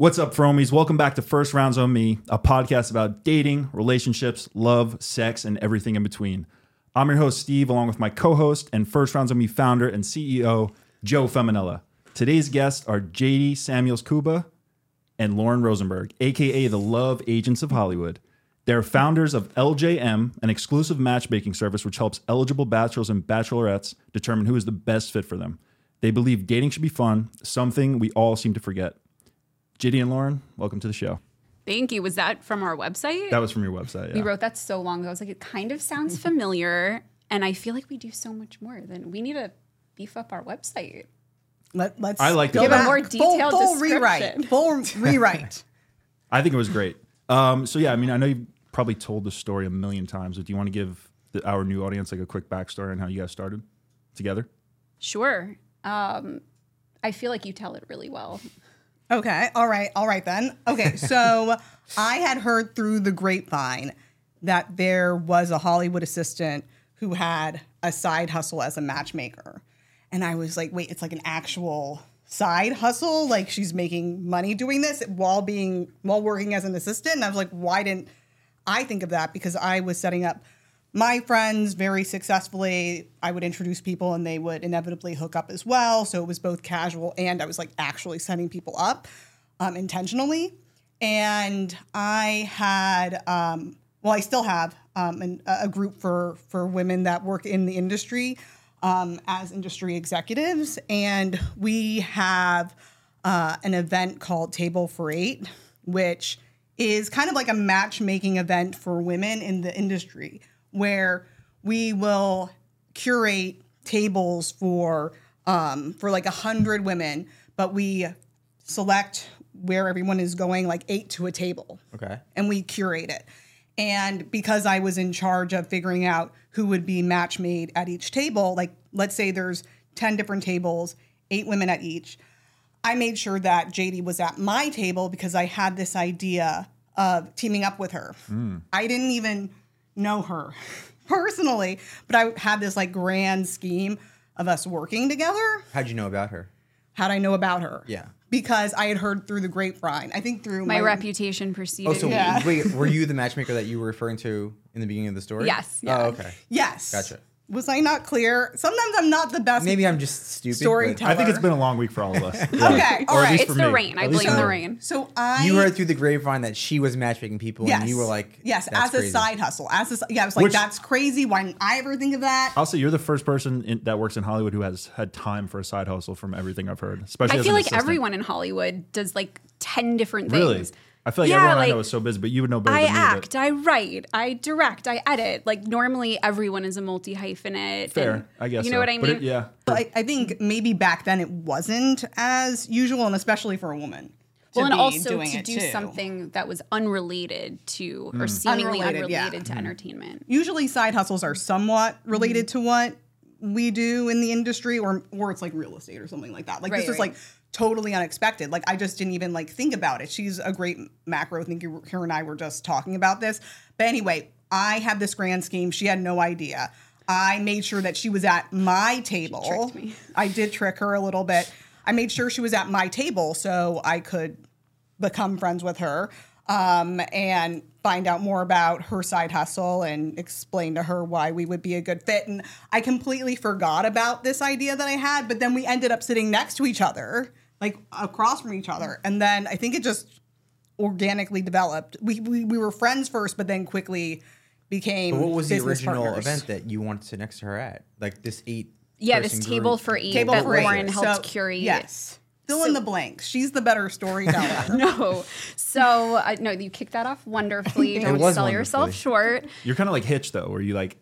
What's up, Fromies? Welcome back to First Round's on Me, a podcast about dating, relationships, love, sex, and everything in between. I'm your host, Steve, along with my co host and First Round's on Me founder and CEO, Joe Feminella. Today's guests are Jaydi Samuels Kuba and Lauren Rosenberg, aka the Love Agents of Hollywood. They're founders of LJM, an exclusive matchmaking service which helps eligible bachelors and bachelorettes determine who is the best fit for them. They believe dating should be fun, something we all seem to forget. Jaydi and Lauren, welcome to the show. Thank you. Was that from our website? That was from your website. we wrote that so long ago. I was like, it kind of sounds familiar. And I feel like we do so much more than we need to beef up our website. Let, let's I like the go Give a back. more Full- detailed full, description. rewrite. Full rewrite. I think it was great. Um, so yeah, I mean, I know you've probably told the story a million times, but do you want to give the, our new audience like a quick backstory on how you guys started together? Sure. Um, I feel like you tell it really well. Okay. All right. All right then. Okay. So I had heard through the grapevine that there was a Hollywood assistant who had a side hustle as a matchmaker. And I was like, wait, it's like an actual side hustle? Like she's making money doing this while being while working as an assistant? And I was like, why didn't I think of that? Because I was setting up my friends very successfully. I would introduce people and they would inevitably hook up as well. So it was both casual and I was like actually setting people up um, intentionally. And I had, um, well, I still have um, an, a group for for women that work in the industry um, as industry executives, and we have uh, an event called Table for Eight, which is kind of like a matchmaking event for women in the industry, where we will curate tables for um, for like a hundred women, but we select where everyone is going, like eight to a table Okay. and we curate it. And because I was in charge of figuring out who would be match made at each table, like let's say there's 10 different tables, eight women at each, I made sure that Jaydi was at my table because I had this idea of teaming up with her. I didn't even know her personally, but I had this like grand scheme of us working together. How'd you know about her? How'd I know about her? Yeah. Because I had heard through the grapevine. I think through My my, reputation preceded Oh, so. Yeah. wait, were you the matchmaker that you were referring to in the beginning of the story? Yes, yeah. Oh, okay. Yes. Gotcha. Was I not clear? Sometimes I'm not the best. Maybe I'm just stupid. Storyteller. I think it's been a long week for all of us. Okay, all Or right. It's the me. rain. I At least blame for the rain. So I You heard through the grapevine that she was matchmaking people, yes, and you were like, yes, "That's as a crazy." side hustle, as a, yeah, I was like, Which- that's crazy. Why didn't I ever think of that? I'll you're the first person in, that works in Hollywood who has had time for a side hustle from everything I've heard. Especially, I as feel an like assistant. everyone in Hollywood does like 10 different Really, things. I feel like Yeah, everyone I like, know is so busy, but you would know better I than me. but- act, I write, I direct, I edit. Like normally everyone is a multi hyphenate. Fair, I guess. You know so. what I But mean? it- yeah. But I, I think maybe back then it wasn't as usual, and especially for a woman. to Well, and be also doing to do too. something that was unrelated to Mm. or seemingly Unrelated, unrelated, yeah. to entertainment. Usually, side hustles are somewhat related Mm-hmm. to what we do in the industry, or or it's like real estate or something like that. Like Right, this was right. like totally unexpected. Like I just didn't even like think about it. She's a great macro thinker. Her and I were just talking about this. But anyway, I had this grand scheme. She had no idea. I made sure that she was at my table. I did trick her a little bit. I made sure she was at my table so I could become friends with her um, and find out more about her side hustle and explain to her why we would be a good fit. And I completely forgot about this idea that I had, but then we ended up sitting next to each other, like across from each other. And then I think it just organically developed. We, we, we were friends first, but then quickly became But what was the original partners. event that you wanted to sit next to her at? Like this eight. Yeah, this person table group? for eight Table that for eight. Lauren helped So, curate. Yes. Fill in the blanks. She's the better storyteller. No. So, uh, no, you kicked that off wonderfully. Don't sell yourself short. You're kind of like Hitch though, where you like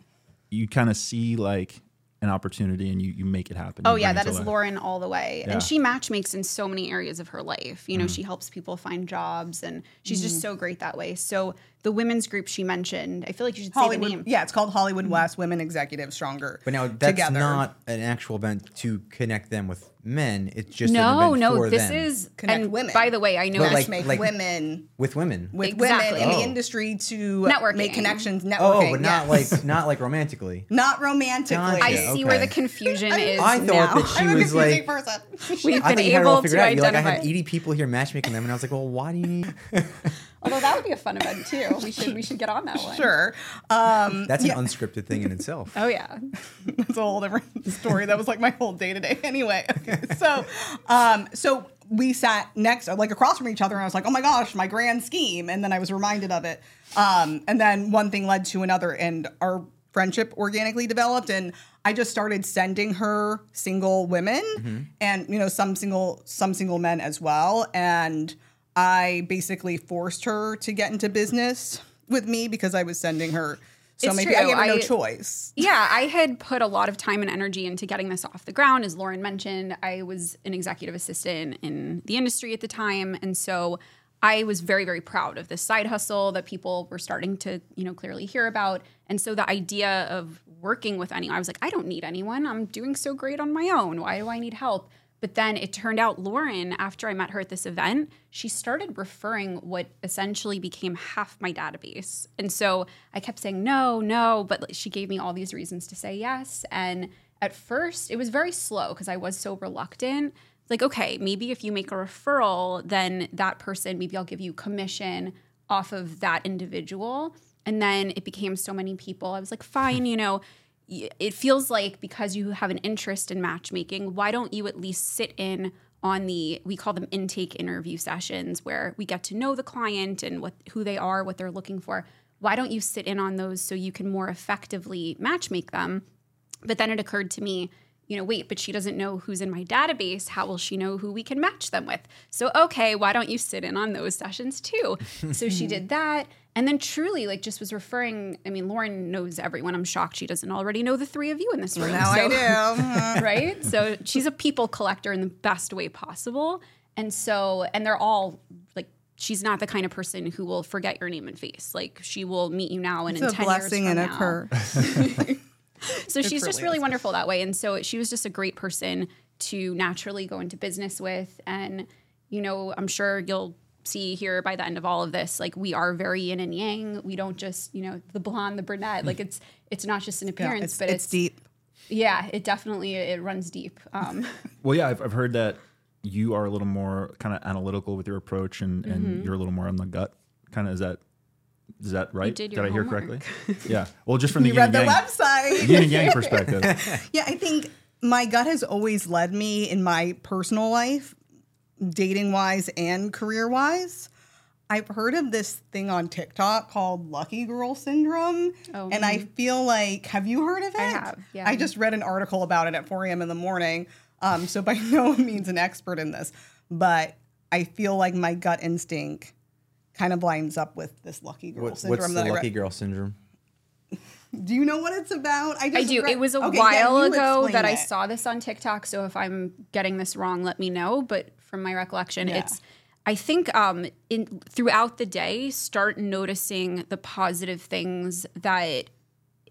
you kind of see like an opportunity and you you make it happen. Oh You yeah, bring it that to is life. Lauren all the way. Yeah. Mm-hmm. And she matchmakes in so many areas of her life. You know, she helps people find jobs and she's just so great that way. So the women's group she mentioned, I feel like you should say the name. Yeah, it's called Hollywood West Women Executive Stronger. But now that's Together. not an actual event to connect them with men. It's just an no, event no, for this them. is Connect and women. By the way, I know But, Match like- make women with women. with Exactly. women in Oh. the industry to Networking. make connections, oh, networking. oh, but not yes. like not like romantically. not romantically. Gotcha. I Yeah, see where the confusion is I thought now. that she I'm a was confusing like. person. We've I been you had it all able figured to out. Like, I identify. have 80 people here matchmaking them, and I was like, well, why do you need? Although that would be a fun event too. We should we should get on that one. sure. Um, That's an unscripted thing in itself. Oh yeah. That's a whole different story. That was like my whole day to day. Anyway, okay. So, um, so we sat next, like across from each other, and I was like, "Oh my gosh, my grand scheme!" And then I was reminded of it. Um, and then one thing led to another, and our friendship organically developed. And I just started sending her single women, and you know, some single, some single men as well. And I basically forced her to get into business with me because I was sending her. So It's maybe I true. gave her no choice. Yeah, I had put a lot of time and energy into getting this off the ground. As Lauren mentioned, I was an executive assistant in the industry at the time. And so I was very, very proud of this side hustle that people were starting to, you know, clearly hear about. And so the idea of working with anyone, I was like, I don't need anyone. I'm doing so great on my own. Why do I need help? But then it turned out Lauren, after I met her at this event, she started referring what essentially became half my database. And so I kept saying no, no, but she gave me all these reasons to say yes. And at first, it was very slow because I was so reluctant. Like, okay, maybe if you make a referral, then that person, maybe I'll give you commission off of that individual. And then it became so many people. I was like, fine, you know, it feels like because you have an interest in matchmaking, why don't you at least sit in on the we call them intake interview sessions where we get to know the client and what who they are, what they're looking for. Why don't you sit in on those so you can more effectively matchmake them? But then it occurred to me, you know, wait, but she doesn't know who's in my database. How will she know who we can match them with? So, okay, why don't you sit in on those sessions too? so she did that. And then truly, like, just was referring. I mean, Lauren knows everyone. I'm shocked she doesn't already know the three of you in this room. Now So- I do. right? So she's a people collector in the best way possible. And so, and they're all like, she's not the kind of person who will forget your name and face. Like, she will meet you now and It's in a 10 blessing years and from a curse. So she's just really really is. wonderful that way. And so she was just a great person to naturally go into business with. And, you know, I'm sure you'll see here by the end of all of this, like we are very yin and yang. We don't just, you know, the blonde, the brunette. Like it's it's not just an Yeah, appearance, it's, but it's it's, deep. Yeah, it definitely it runs deep. Um, Well, yeah, I've, I've heard that you are a little more kind of analytical with your approach, and, Mm-hmm. and you're a little more on the gut. Kind of is that is that right? did did your I hear homework. correctly? yeah. Well, just from the You yin read and the yang, website. yin and yang perspective. Yeah, I think my gut has always led me in my personal life, dating wise and career wise. I've heard of this thing on TikTok called Lucky Girl Syndrome. Oh, and I feel like, have you heard of it? I have, yeah. I just read an article about it at 4 a.m. in the morning. Um, so by no means an expert in this, but I feel like my gut instinct kind of lines up with this Lucky Girl What, Syndrome what's that the I lucky girl syndrome? Do you know what it's about? I just do. read- It was a Okay, while you ago explain that I saw this on TikTok. So if I'm getting this wrong, let me know. But from my recollection, Yeah. it's I think um, in throughout the day, start noticing the positive things that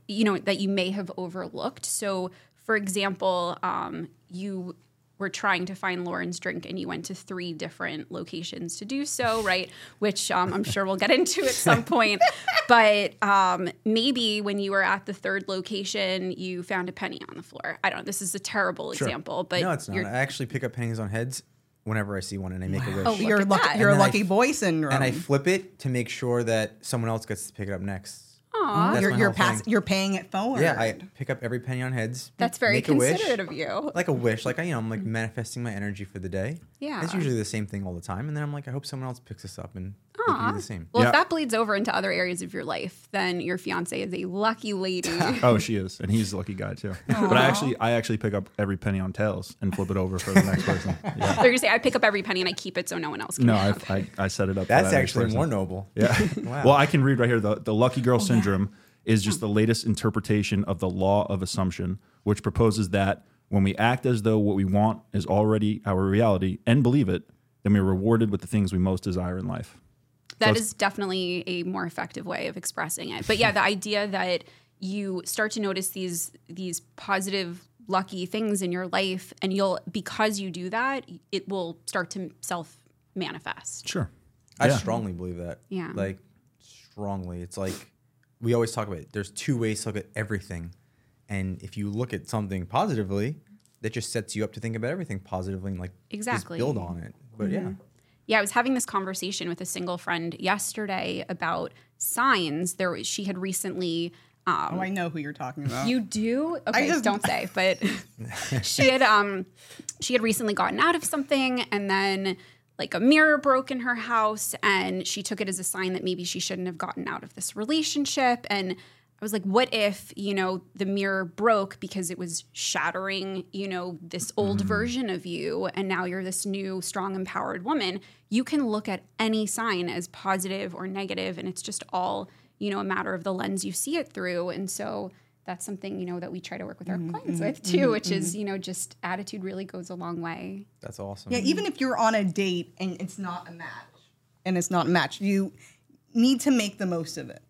you know that you may have overlooked. So, for example, um, you were trying to find Lauren's drink and you went to three different locations to do so, right? Which um, I'm sure we'll get into at some point. But um, maybe when you were at the third location, you found a penny on the floor. I don't know. This is a terrible example, but no, it's not. I actually pick up pennies on heads whenever I see one, and I make a wish. Oh, You're, Look lucky, you're a And I lucky f- boy syndrome. and I flip it to make sure that someone else gets to pick it up next. Aw. That's you're you're, pass, you're paying it forward. Yeah, I pick up every penny on heads. that's very make a wish, considerate of you. Like a wish, like I, you know, I'm like mm. manifesting my energy for the day. Yeah. it's usually the same thing all the time, and then I'm like, I hope someone else picks this up and they can Aw. do the same. Well, Yeah. if that bleeds over into other areas of your life, then your fiance is a lucky lady. Oh, she is, and he's a lucky guy too. But I actually, I actually pick up every penny on tails and flip it over for the next person. Yeah. They're gonna say I pick up every penny and I keep it so no one else can. No, have. I, I, I set it up. for That's that actually person. more noble. Yeah. Wow. Well, I can read right here. The, the lucky girl oh, syndrome is just the latest interpretation of the law of assumption, which proposes that when we act as though what we want is already our reality and believe it, then we're rewarded with the things we most desire in life. That it's- is definitely a more effective way of expressing it. But yeah, the idea that you start to notice these these positive lucky things in your life and you'll because you do that it will start to self manifest Sure. I Yeah. strongly believe that. Yeah. Like strongly. It's like we always talk about it. There's two ways to look at everything. And if you look at something positively, that just sets you up to think about everything positively and like Exactly. just build on it. But yeah. Mm-hmm. Yeah i was having this conversation with a single friend yesterday about signs there was, she had recently um, Oh, I know who you're talking about. You do? Okay, just- don't say. But she had um she had recently gotten out of something and then like a mirror broke in her house and she took it as a sign that maybe she shouldn't have gotten out of this relationship and I was like, what if, you know, the mirror broke because it was shattering, you know, this old mm. version of you and now you're this new, strong, empowered woman? You can look at any sign as positive or negative and it's just all, you know, a matter of the lens you see it through. And so that's something, you know, that we try to work with our mm-hmm, clients with mm-hmm, too, mm-hmm, which is, you know, just attitude really goes a long way. That's awesome. Yeah, even if you're on a date and it's not a match, and it's not a match, you need to make the most of it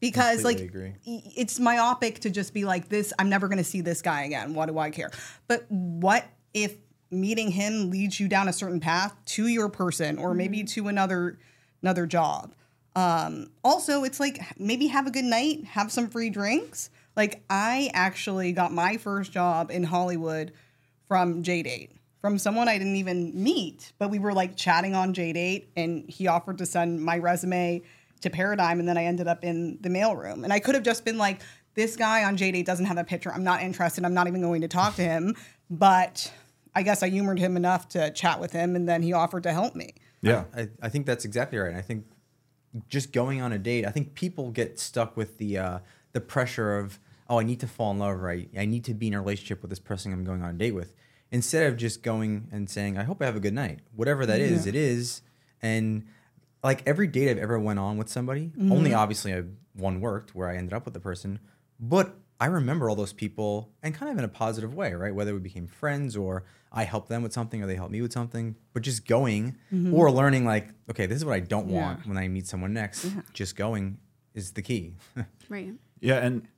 because, like, agree. it's myopic to just be like, "This, I'm never going to see this guy again. What do I care?" But what if meeting him leads you down a certain path to your person, or maybe to another another job? Um, also, it's like maybe have a good night, have some free drinks. Like I actually got my first job in Hollywood from JDate, from someone I didn't even meet, but we were like chatting on JDate, and he offered to send my resume to Paradigm, and then I ended up in the mailroom. And I could have just been like, this guy on JDate doesn't have a picture. I'm not interested. I'm not even going to talk to him. But I guess I humored him enough to chat with him, and then he offered to help me. Yeah. I, I think that's exactly right. I think just going on a date, I think people get stuck with the uh, the pressure of oh, I need to fall in love, right? I need to be in a relationship with this person I'm going on a date with. Instead of just going and saying, I hope I have a good night. Whatever that is, it is. And like every date I've ever went on with somebody, mm-hmm. only obviously I, one worked where I ended up with the person, but I remember all those people and kind of in a positive way, right? Whether we became friends or I helped them with something or they helped me with something, but just going mm-hmm. or learning like, okay, this is what I don't want when I meet someone next. Just going is the key. Right. Yeah. And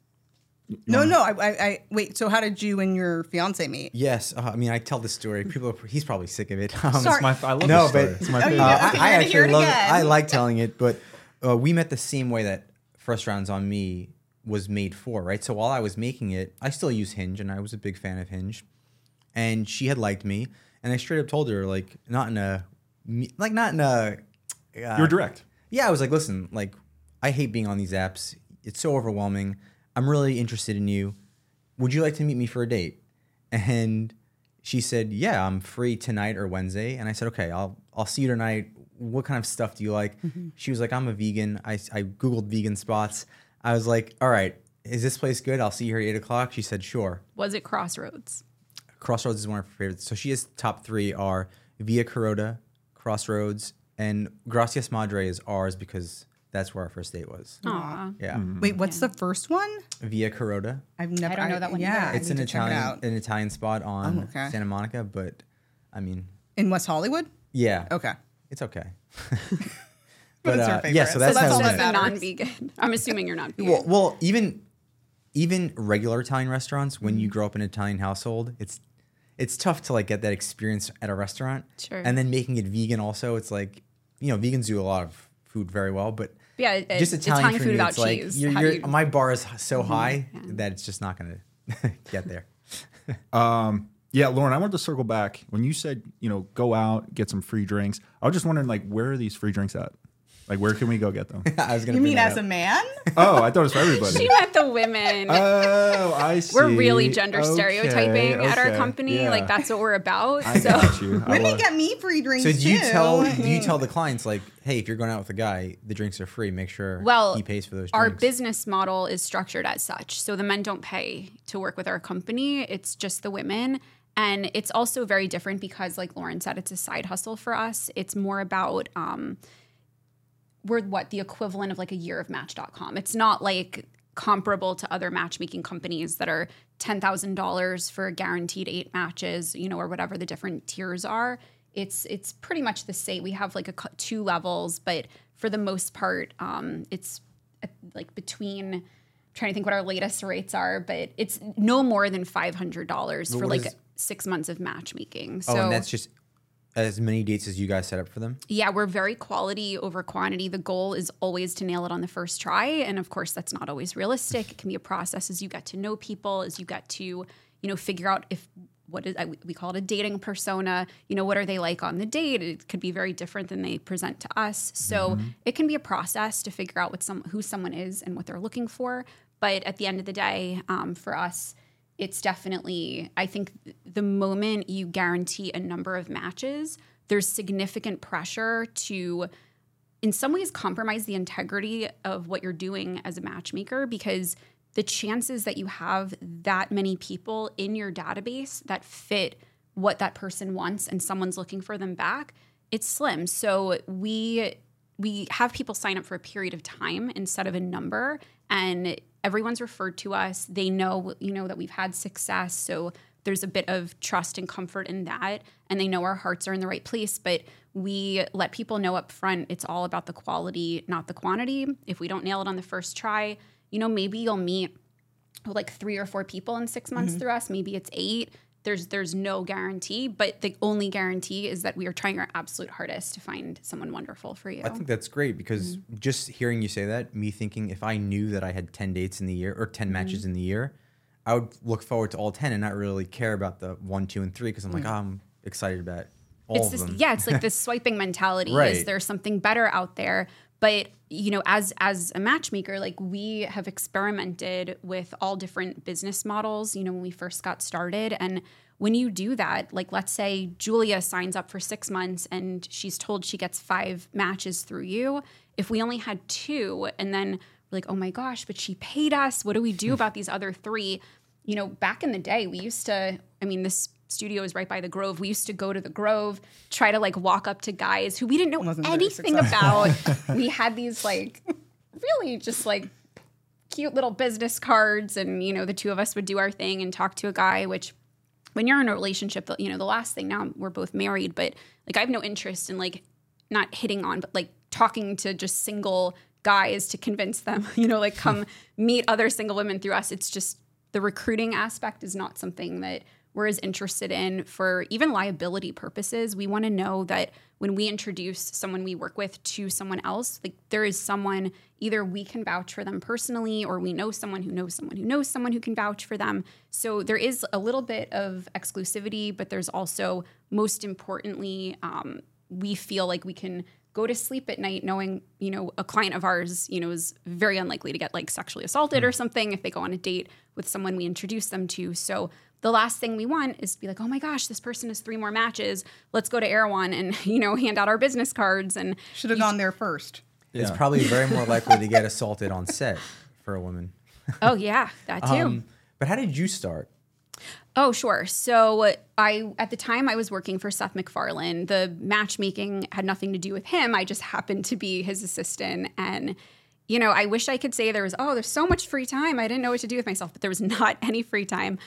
No, no. I, I, I wait. So how did you and your fiance meet? yes, uh, I mean I tell this story. People, are, he's probably sick of it. Um, Sorry. my, I love no, this story. but it's my Oh, favorite. you Uh, I, I actually love it. I like telling it, but uh, we met the same way that First Round's on me was made for, right? So while I was making it, I still use Hinge, and I was a big fan of Hinge. And she had liked me, and I straight up told her, like, not in a, like, not in a. Uh, You're direct. yeah, I was like, listen, like, I hate being on these apps. It's so overwhelming. I'm really interested in you. Would you like to meet me for a date? And she said, yeah, I'm free tonight or Wednesday. And I said, okay, I'll I'll see you tonight. What kind of stuff do you like? Mm-hmm. She was like, I'm a vegan. I, I Googled vegan spots. I was like, all right, is this place good? I'll see you here at eight o'clock. She said, sure. Was it Crossroads? Crossroads is one of her favorites. So she has top three are Via Carota, Crossroads, and Gracias Madre is ours because that's where our first date was. Aw. Yeah. Wait, what's the first one? Via Carota. I've never. I don't know that one Yeah, either. It's an to check it Italian an Italian spot on Oh, okay. Santa Monica, but I mean, in West Hollywood. yeah. Okay. It's okay. But it's uh, favorite, yeah, so so that's, that's how all that non-vegan. I'm assuming you're not vegan. Well, well, even even regular Italian restaurants, when you grow up in an Italian household, it's it's tough to like get that experience at a restaurant. Sure. And then making it vegan also, it's like you know, vegans do a lot of food very well, but Yeah, it- just it's Italian, Italian food me, without like cheese. you're- you're- you- Mm-hmm. my bar is so high that it's just not gonna get there. Um, yeah, Lauren, I wanted to circle back when you said, you know, go out, get some free drinks. I was just wondering, like, where are these free drinks at? Like, where can we go get them? I was gonna. You bring mean that as up. a man? oh, I thought it was for everybody. she met the women. oh, I see. we're really gender Okay, stereotyping at our okay, company. yeah. Like that's what we're about. I so got you. I Women love- get me free drinks So do you too. tell do you tell the clients like, hey, if you're going out with a guy, the drinks are free. Make sure well, he pays for those. Drinks. Our drinks. business model is structured as such. So the men don't pay to work with our company. It's just the women. And it's also very different because, like Lauren said, it's a side hustle for us. It's more about um, we're what the equivalent of like a year of Match.com. It's not like comparable to other matchmaking companies that are ten thousand dollars for guaranteed eight matches, you know, or whatever the different tiers are. It's it's pretty much the same. We have like a two levels, but for the most part, um, it's like between. I'm trying to think what our latest rates are, but it's no more than five hundred dollars for like is- six months of matchmaking. Oh, So and that's just as many dates as you guys set up for them. yeah, we're very quality over quantity. The goal is always to nail it on the first try. And of course, that's not always realistic. It can be a process as you get to know people, as you get to, you know, figure out if what is, we call it a dating persona, you know, what are they like on the date? It could be very different than they present to us. So it can be a process to figure out what some, who someone is and what they're looking for. But at the end of the day, um, for us, it's definitely i think the moment you guarantee a number of matches there's significant pressure to in some ways compromise the integrity of what you're doing as a matchmaker because the chances that you have that many people in your database that fit what that person wants and someone's looking for them back it's slim. So we we have people sign up for a period of time instead of a number and everyone's referred to us. They know you know that we've had success. So there's a bit of trust and comfort in that. And they know our hearts are in the right place. But we let people know up front it's all about the quality not the quantity. If we don't nail it on the first try you know maybe you'll meet like three or four people in six months mm-hmm. through us. Maybe it's eight there's there's no guarantee but the only guarantee is that we are trying our absolute hardest to find someone wonderful for you I think that's great because Mm-hmm. just hearing you say that, me thinking if I knew that I had 10 dates in the year or 10 Mm-hmm. matches in the year, I would look forward to all 10 and not really care about the one, two, and three because I'm like, oh, I'm excited about all it's of this them. yeah it's like this swiping mentality is there something better out there but you know as as a matchmaker like we have experimented with all different business models you know when we first got started. And when you do that like let's say julia signs up for six months and she's told she gets five matches through you. If we only had two and then we're like oh my gosh but she paid us. What do we do hmm. about these other three? You know, back in the day, we used to, I mean, this studio is right by the Grove. We used to go to the Grove, try to like walk up to guys who we didn't know Wasn't anything about. we had these like really just like cute little business cards, and, you know, the two of us would do our thing and talk to a guy, which when you're in a relationship, you know, the last thing now we're both married, but like I have no interest in like not hitting on, but like talking to just single guys to convince them, you know, like come meet other single women through us. It's just the recruiting aspect is not something that we're as interested in for even liability purposes. We want to know that when we introduce someone we work with to someone else, like there is someone either we can vouch for them personally or we know someone who knows someone who knows someone who can vouch for them. So there is a little bit of exclusivity, but there's also most importantly, um, we feel like we can go to sleep at night knowing you know a client of ours you know is very unlikely to get like sexually assaulted or something if they go on a date with someone we introduce them to so the last thing we want is to be like oh my gosh this person has three more matches let's go to Erewhon and you know hand out our business cards and Should have gone there first. It's probably very more likely to get assaulted on set for a woman. oh yeah that too Um, but how did you start? Oh, sure. So I at the time I was working for Seth MacFarlane. The matchmaking had nothing to do with him. I just happened to be his assistant and you know, I wish I could say there was oh, there's so much free time. I didn't know what to do with myself, but there was not any free time.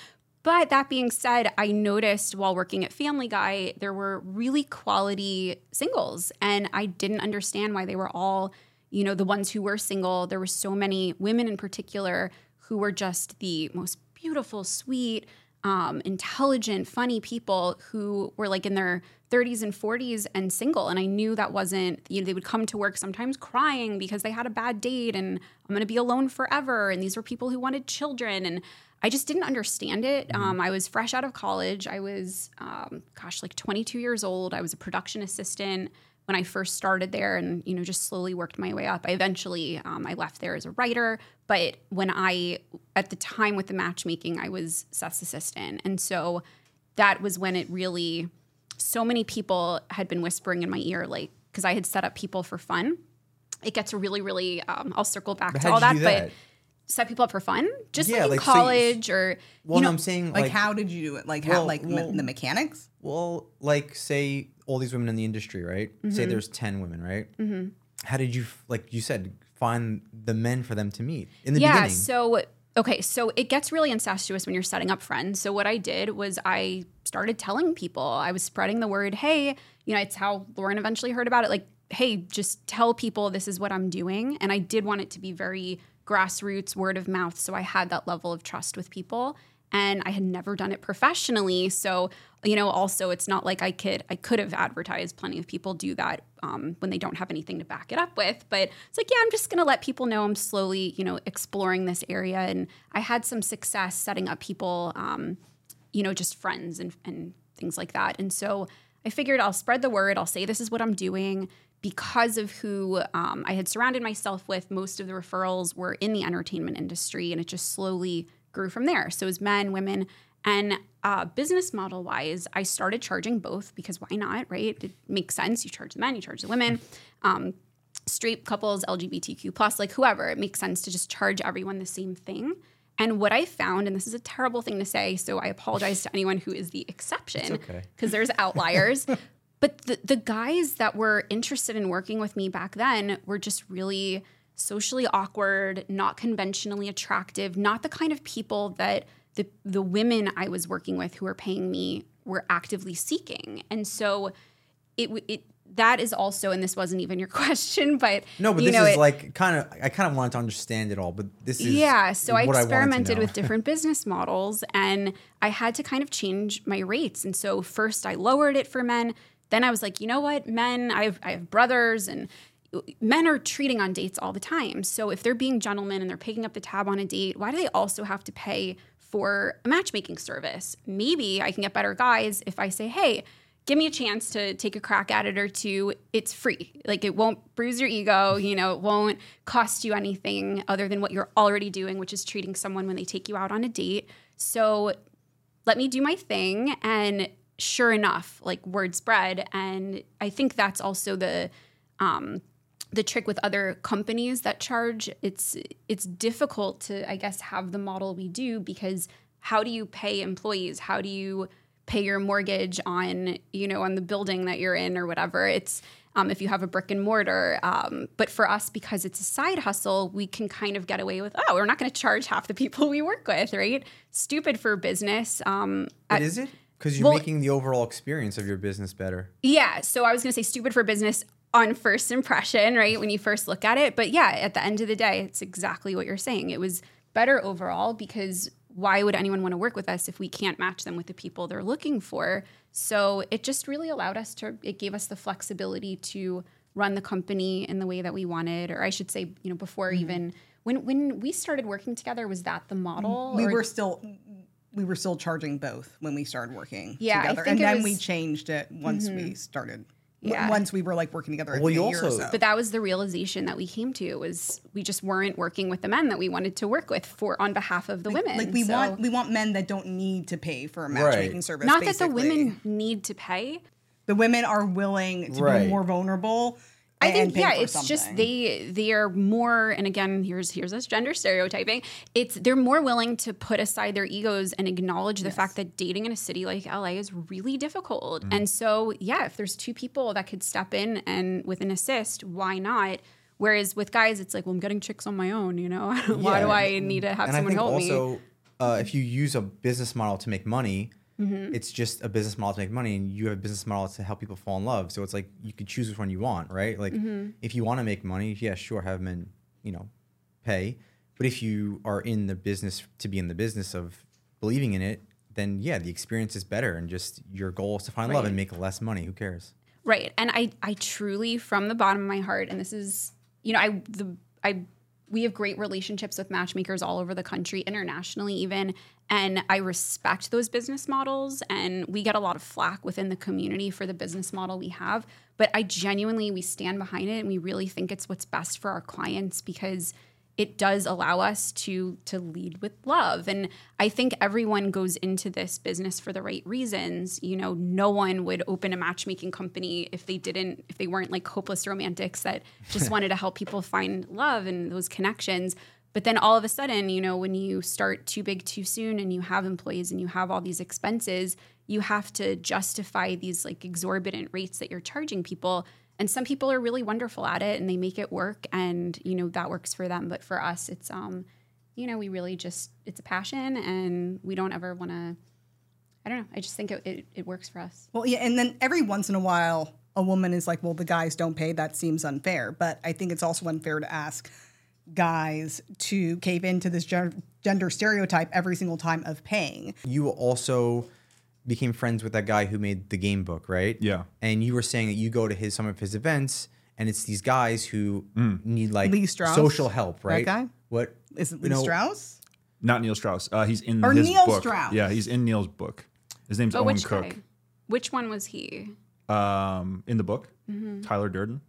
But that being said, I noticed while working at Family Guy, there were really quality singles and I didn't understand why they were all, you know, the ones who were single. There were so many women in particular who were just the most beautiful, sweet, um, intelligent, funny people who were like in their 30s and 40s and single. And I knew that wasn't, you know, they would come to work sometimes crying because they had a bad date and I'm going to be alone forever. And these were people who wanted children. And I just didn't understand it. Um, I was fresh out of college. I was, um, gosh, like 22 years old. I was a production assistant when I first started there and you know just slowly worked my way up. I eventually um, I left there as a writer, but when I at the time with the matchmaking, I was Seth's assistant, and so that was when it really so many people had been whispering in my ear like because I had set up people for fun. It gets really really um, I'll circle back But to all you that, but that? Set people up for fun, just Yeah, like in like, so you- college or Well, you no, know I'm saying Like, like, how did you do it? Like how Well, like me- well- the mechanics? well, like say all these women in the industry, right? Mm-hmm. Say there's ten women, right? Mm-hmm. How did you, like you said, find the men for them to meet in the yeah, beginning? so okay, so it gets really incestuous when you're setting up friends. So what I did was I started telling people, I was spreading the word, hey, you know, it's how Lauren eventually heard about it. Like, hey, just tell people this is what I'm doing. And I did want it to be very grassroots word of mouth. So I had that level of trust with people and I had never done it professionally. So, you know, also it's not like I could I could have advertised. Plenty of people do that um, when they don't have anything to back it up with. But it's like, yeah, I'm just gonna let people know I'm slowly, you know, exploring this area. And I had some success setting up people, um, you know, just friends and and things like that. And so I figured I'll spread the word. I'll say this is what I'm doing because of who um, I had surrounded myself with. Most of the referrals were in the entertainment industry, and it just slowly grew from there. So it was men, women, and uh, business model wise, I started charging both because why not, right? It makes sense. You charge the men, you charge the women. Um, straight couples, LGBTQ plus, like whoever, it makes sense to just charge everyone the same thing. And what I found, and this is a terrible thing to say, so I apologize to anyone who is the exception, because okay. there's outliers. but the, the guys that were interested in working with me back then were just really socially awkward, not conventionally attractive, not the kind of people that the the women I was working with who were paying me were actively seeking. And so it it that is also, and this wasn't even your question, but No, but this know, is it- like kind of. I kind of wanted to understand it all, but this is yeah, so I experimented know. with different business models and I had to kind of change my rates. And so first I lowered it for men. Then I was like, you know what, men, I have, I have brothers and men are treating on dates all the time. So if they're being gentlemen and they're picking up the tab on a date, why do they also have to pay for a matchmaking service? Maybe I can get better guys if I say, hey, give me a chance to take a crack at it or two. It's free. Like it won't bruise your ego, you know, it won't cost you anything other than what you're already doing, which is treating someone when they take you out on a date. So let me do my thing and sure enough, like word spread. And I think that's also the um the trick with other companies that charge. It's it's difficult to i guess have the model we do because how do you pay employees? How do you pay your mortgage on you know on the building that you're in or whatever? It's um, if you have a brick and mortar um, but for us because it's a side hustle we can kind of get away with oh we're not going to charge half the people we work with right? Stupid for business um, at- is it? Because you're Well- making the overall experience of your business better. yeah. So I was going to say stupid for business on first impression, right? When you first look at it. But yeah, at the end of the day, it's exactly what you're saying. It was better overall because why would anyone want to work with us if we can't match them with the people they're looking for? So it just really allowed us to, it gave us the flexibility to run the company in the way that we wanted, or I should say, you know, before mm-hmm. even. When, when we started working together, was that the model? we or- were still we were still charging both when we started working Yeah, I together think and it then we was- Mm-hmm. changed it once we started w- Yeah. once we were like working together Well, you a year or also- so. But that was the realization that we came to was we just weren't working with the men that we wanted to work with for on behalf of the women. like we So- want we want men that don't need to pay for a matchmaking Right. service not that the women need to pay. the women are willing to Right. be more vulnerable I think yeah, it's just they they are more and again here's here's us gender stereotyping. It's they're more willing to put aside their egos and acknowledge the fact that dating in a city like LA is really difficult. Mm. And so yeah, if there's two people that could step in and with an assist, why not? Whereas with guys, it's like, well, I'm getting chicks on my own, you know. why do I need to have and I someone think help me? also, uh, if you use a business model to make money, Mm-hmm. it's just a business model to make money, and you have a business model to help people fall in love. So it's like you could choose which one you want, right? Like Mm-hmm. if you want to make money, yeah, sure, have men, you know, pay. But if you are in the business to be in the business of believing in it, then yeah, the experience is better, and just your goal is to find love and make less money. Who cares? Right. And I I truly from the bottom of my heart and this is you know I the I we have great relationships with matchmakers all over the country internationally even and I respect those business models and we get a lot of flack within the community for the business model we have but I genuinely we stand behind it and we really think it's what's best for our clients because it does allow us to to lead with love. And i think everyone goes into this business for the right reasons. You know no one would open a matchmaking company if they didn't if they weren't like hopeless romantics that just wanted to help people find love and those connections. But then all of a sudden you know when you start too big too soon and you have employees and you have all these expenses you have to justify these like exorbitant rates that you're charging people and some people are really wonderful at it and they make it work and you know that works for them but for us it's um you know we really just it's a passion and we don't ever want to i don't know i just think it, it, it works for us Well, yeah, and then every once in a while, a woman is like, "Well, the guys don't pay. That seems unfair." But I think it's also unfair to ask guys to cave into this gender stereotype every single time of paying. You also became friends with that guy who made the game book, right? Yeah. And you were saying that you go to his some of his events, and it's these guys who Mm. need like Lee Strauss? social help, right? That guy? What Is it you Lee know, Strauss? Not Neil Strauss. Uh, he's in Or his Neil book. Strauss. Yeah, he's in Neil's book. His name's Oh, Owen which Cook. guy? Which one was he? Um, in the book, Tyler Durden.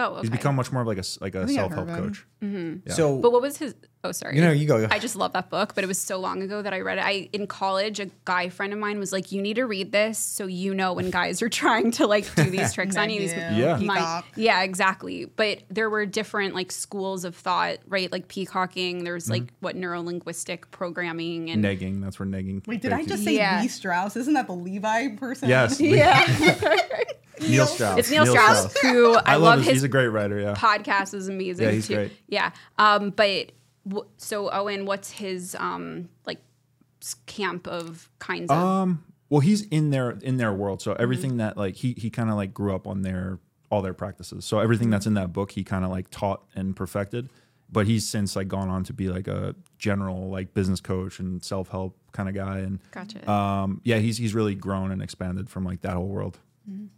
Oh, okay. He's become much more of like a s- like a self help heard of him. coach. Yeah. So But what was his? Oh, sorry. You know, you go. I just love that book, but it was so long ago that I read it. I in college, a guy friend of mine was like, "You need to read this so you know when guys are trying to like do these tricks on you." These- Yeah. my- yeah, exactly. But there were different like schools of thought, right? Like peacocking. There's Mm-hmm. like what neuro linguistic programming and Negging. That's where negging. Wait, did I just you. say Yeah. Lee Strauss? Isn't that the Levi person? Yes. yeah, Neil Strauss. it's Neil, Strauss, who I, I love his. his He's a great writer. Yeah. podcast is amazing Yeah, he's too. great. Yeah. Um, but w- so Owen, what's his um like camp of kinds of Um. Well, he's in their in their world, so everything that like he he kind of like grew up on their all their practices. So everything that's in that book, he kind of like taught and perfected. But he's since like gone on to be like a general like business coach and self help kind of guy. And Gotcha. um, yeah, he's he's really grown and expanded from like that whole world.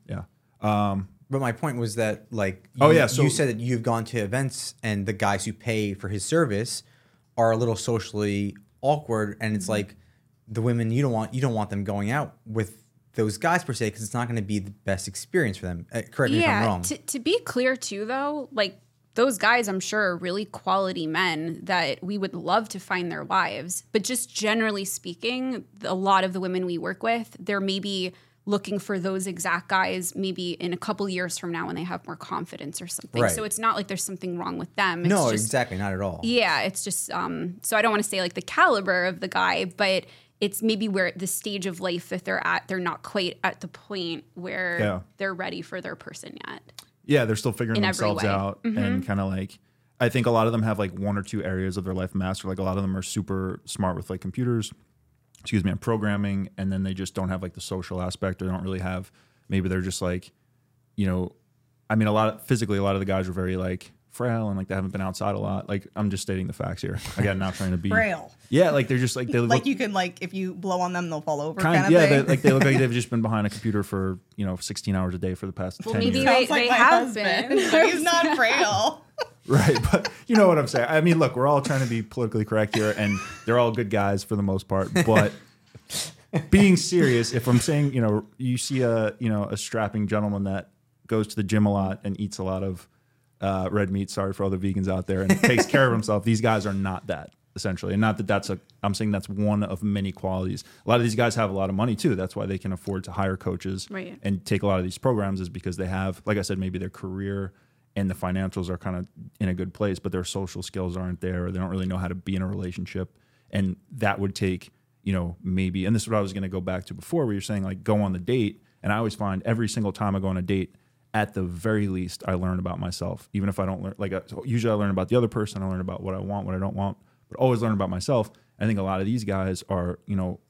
Yeah. Um, But my point was that, like, you, Oh, yeah, so- you said that you've gone to events and the guys who pay for his service are a little socially awkward, and Mm-hmm. it's like the women you don't want you don't want them going out with those guys per se because it's not going to be the best experience for them. Uh, correct me if I'm wrong. To, to be clear too, though, like those guys, I'm sure are really quality men that we would love to find their wives. But just generally speaking, a lot of the women we work with, they're maybe looking for those exact guys maybe in a couple years from now when they have more confidence or something. Right. So it's not like there's something wrong with them. It's no, just, exactly, not at all. Yeah, it's just um so I don't want to say like the caliber of the guy, but it's maybe where the stage of life that they're at, they're not quite at the point where Yeah. they're ready for their person yet. yeah, they're still figuring In themselves out and kind of like I think a lot of them have like one or two areas of their life mastered. Like a lot of them are super smart with like computers, excuse me, and programming, and then they just don't have like the social aspect or don't really have maybe they're just like, you know, I mean a lot of physically a lot of the guys are very like frail and like they haven't been outside a lot. Like I'm just stating the facts here. Again, not trying to be Frail. Yeah, like they're just like they Like you can like if you blow on them, they'll fall over. kind, Kind, of yeah, thing. they, like they look like they've just been behind a computer for you know 16 hours a day for the past Well, 10 maybe years. they- Sounds like my have husband, been. but he's not frail. Right, but you know what I'm saying. I mean, look, we're all trying to be politically correct here, and they're all good guys for the most part. But being serious, if I'm saying, you know, you see a you know a strapping gentleman that goes to the gym a lot and eats a lot of uh, red meat. Sorry for all the vegans out there, and takes care of himself. These guys are not that essentially, and not that that's a. I'm saying that's one of many qualities. A lot of these guys have a lot of money too. That's why they can afford to hire coaches Right. and take a lot of these programs is because they have, like I said, maybe their career and the financials are kind of in a good place, but their social skills aren't there, or they don't really know how to be in a relationship, and that would take, you know, maybe. And this is what I was going to go back to before, where you're saying like go on the date, and I always find every single time I go on a date, at the very least, I learn about myself, even if I don't learn. Like uh, usually, I learn about the other person, I learn about what I want, what I don't want, but always learn about myself. I think a lot of these guys are, you know,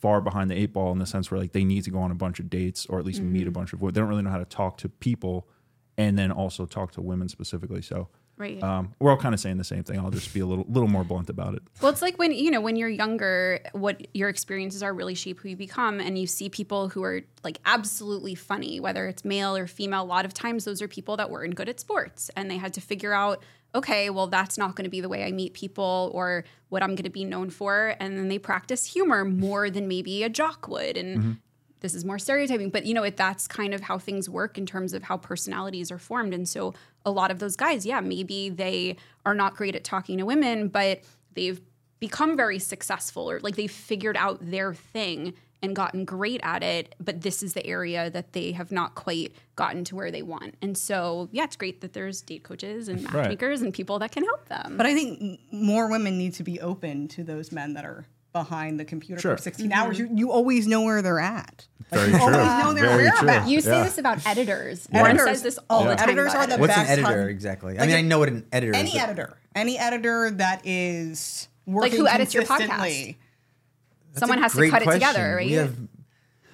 far behind the eight ball in the sense where like they need to go on a bunch of dates or at least meet a bunch of women. They don't really know how to talk to people and then also talk to women specifically. So Right. um, we're all kind of saying the same thing. I'll just be a little little more blunt about it. Well, it's like when you know when you're younger, what your experiences are really shape who you become, and you see people who are like absolutely funny, whether it's male or female. A lot of times, those are people that weren't good at sports, and they had to figure out, okay, well, that's not going to be the way I meet people or what I'm going to be known for, and then they practice humor more than maybe a jock would, and. This is more stereotyping, but you know, it, that's kind of how things work in terms of how personalities are formed. And so, a lot of those guys, yeah, maybe they are not great at talking to women, but they've become very successful or like they've figured out their thing and gotten great at it but this is the area that they have not quite gotten to where they want and so yeah it's great that there's date coaches and Right. matchmakers and people that can help them But I think more women need to be open to those men that are behind the computer Sure. for 16 mm-hmm. hours. You, you always know where they're at. Like, you true. always know their Very true. whereabouts. you say Yeah. this about editors Lauren Editors. says this all Oh, the time editors are the editors. What's an editor hun- exactly? I mean, a- I know what an editor is. Any editor, any editor that is working who edits your consistently. that's someone has to great cut it together right We have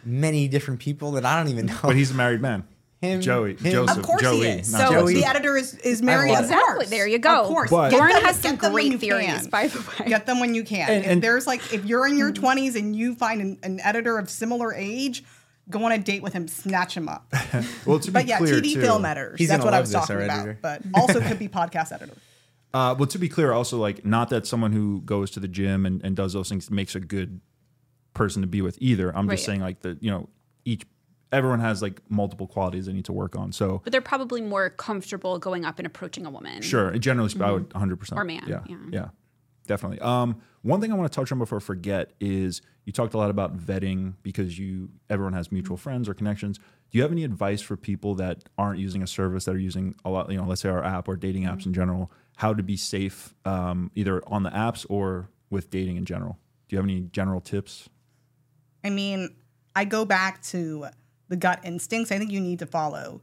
many different people that I don't even know. But he's a married man. Him, Joey, him. Joseph. Of course Joey, he is. not So Joey. the editor is, is Mary. love it. Exactly. There you go. Of course. But- Lauren them- has get some them when great theories, can. by the way. Get them when you can. And- if and- there's like, if you're in your 20s and you find an, an editor of similar age, go on a date with him, snatch him up. Well, to be But yeah, clear, TV too, film editors. He's That's gonna what I love was this, talking about. editor. But also could be podcast editor. Uh, well, to be clear, also like not that someone who goes to the gym and, and does those things makes a good person to be with either. I'm just saying like the you know each everyone has like multiple qualities they need to work on. So But they're probably more comfortable going up and approaching a woman. sure, generally speaking, I would 100 percent Or man, Yeah, yeah. yeah, definitely. Um, one thing I want to touch on before I forget is you talked a lot about vetting because you everyone has mutual friends or connections. Do you have any advice for people that aren't using a service that are using a lot, you know, let's say our app or dating apps in general, how to be safe um, either on the apps or with dating in general? Do you have any general tips? I mean, I go back to the gut instincts. I think you need to follow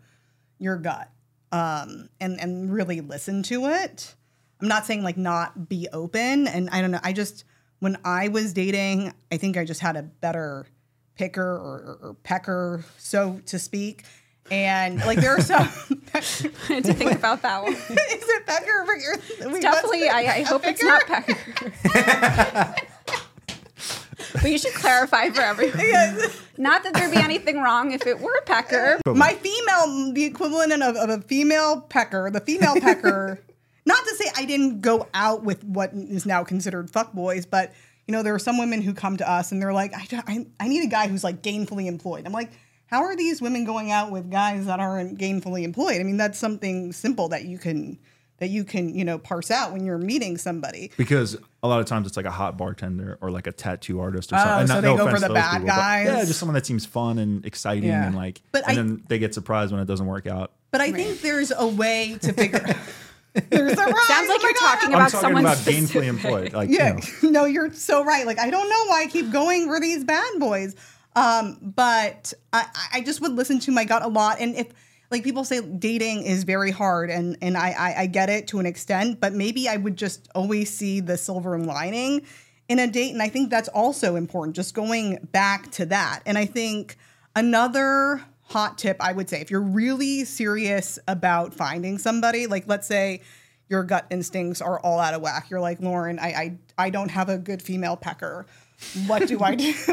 your gut um, and and really listen to it. I'm not saying like not be open, and I don't know. I just when I was dating, I think I just had a better picker or, or, or pecker, so to speak. And like there are some. I had to think about that one. is it pecker or Definitely, I, I, hope it's not pecker. but you should clarify for everyone. Not that there'd be anything wrong if it were a pecker. My female, the equivalent of, of a female pecker, the female pecker. not to say I didn't go out with what is now considered fuckboys, but you know there are some women who come to us and they're like, I, I, I need a guy who's like gainfully employed. I'm like, how are these women going out with guys that aren't gainfully employed? I mean, that's something simple that you can that you can you know parse out when you're meeting somebody. Because a lot of times it's like a hot bartender or like a tattoo artist or Oh, something. And so not- they no go for the bad people, guys? Yeah, just someone that seems fun and exciting Yeah. and like, But and I- then they get surprised when it doesn't work out. But I think there's a way to figure. Out. There's a right. Sounds like Oh you're God. talking I'm about talking someone about specific. gainfully employed. Like, Yeah, you know. no, you're so right. Like I don't know why I keep going for these bad boys, um, but I, I just would listen to my gut a lot. And if like people say dating is very hard, and and I, I I get it to an extent, but maybe I would just always see the silver lining in a date, and I think that's also important. Just going back to that, and I think another hot tip I would say if you're really serious about finding somebody, like let's say your gut instincts are all out of whack. You're like, Lauren, I I, I don't have a good female pecker. What do I do?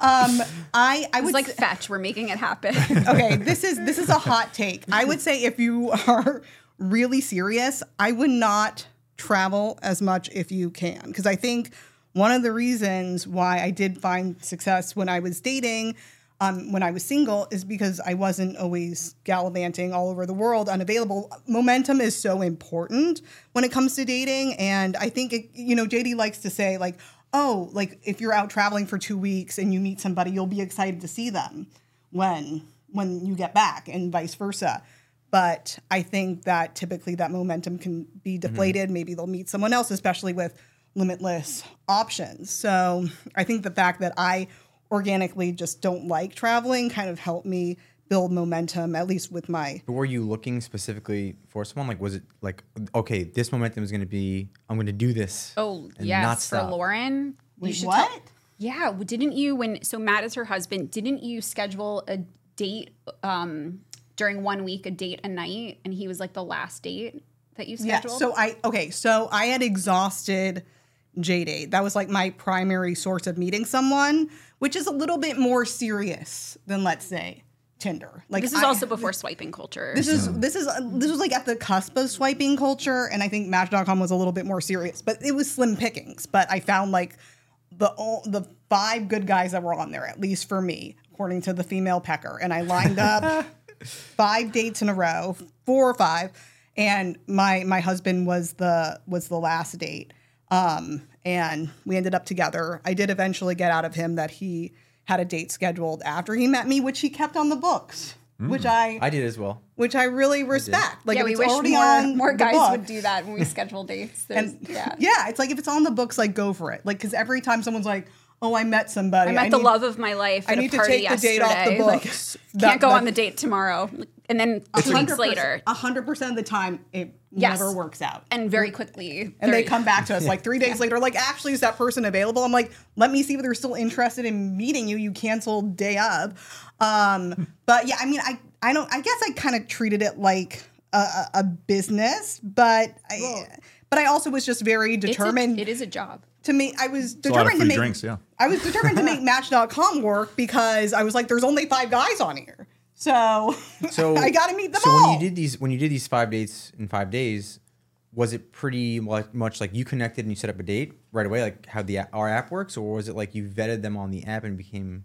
um, I I It's would like fetch. We're making it happen. okay, this is this is a hot take. I would say if you are really serious, I would not travel as much if you can because I think one of the reasons why I did find success when I was dating um, when I was single is because I wasn't always gallivanting all over the world, unavailable. Momentum is so important when it comes to dating, and I think it, you know Jaydi likes to say like, oh, like if you're out traveling for two weeks and you meet somebody, you'll be excited to see them when when you get back, and vice versa. But I think that typically that momentum can be mm-hmm. deflated. Maybe they'll meet someone else, especially with limitless options. So I think the fact that I organically just don't like traveling kind of helped me build momentum, at least with my. But were you looking specifically for someone? Like, was it like, okay, this momentum is going to be, I'm going to do this. Oh and not yes, for. Lauren. Wait, you should what? tell- yeah, didn't you when? So Matt is her husband. Didn't you schedule a date um, during one week, a date a night, and he was like the last date that you Yeah. scheduled? So I okay. So I had exhausted JDate. That was like my primary source of meeting someone, which is a little bit more serious than let's say Tinder. Like this is I- also before swiping culture. This is this is this was like at the cusp of swiping culture, and I think Match.com was a little bit more serious, but it was slim pickings. But I found like the o- the five good guys that were on there, at least for me, according to the female pecker, and I lined up five dates in a row, four or five, and my my husband was the was the last date, um, and we ended up together. I did eventually get out of him that he had a date scheduled after he met me, which he kept on the books. Mm. Which I I did as well. which I really respect. Like yeah, we wish more on more guys book- would do that when we schedule dates. And yeah. yeah. it's like if it's on the books, like go for it. Like because every time someone's like, "Oh, I met somebody," I met the need- love of my life. I need a to party take the date off the yesterday. Like, books. can't go that- on the date tomorrow, and then two weeks 100%, later, a hundred percent of the time, it Yes. never works out. and very quickly, and they come back to us like three days later, like, actually, is that person available? I'm like, let me see if they're still interested in meeting you. You canceled day of. Um, but yeah, I mean, I, I don't. I guess I kind of treated it like a, a, a business, but I, but I also was just very It's a- determined it is a job. to me I was a lot of determined to make drinks, yeah. I was determined to make Match.com work because I was like, there's only five guys on here, so So I got to meet them so all. when you did these when you did these five dates in five days, was it pretty much like you connected and you set up a date right away, like how the our app works, or was it like you vetted them on the app and became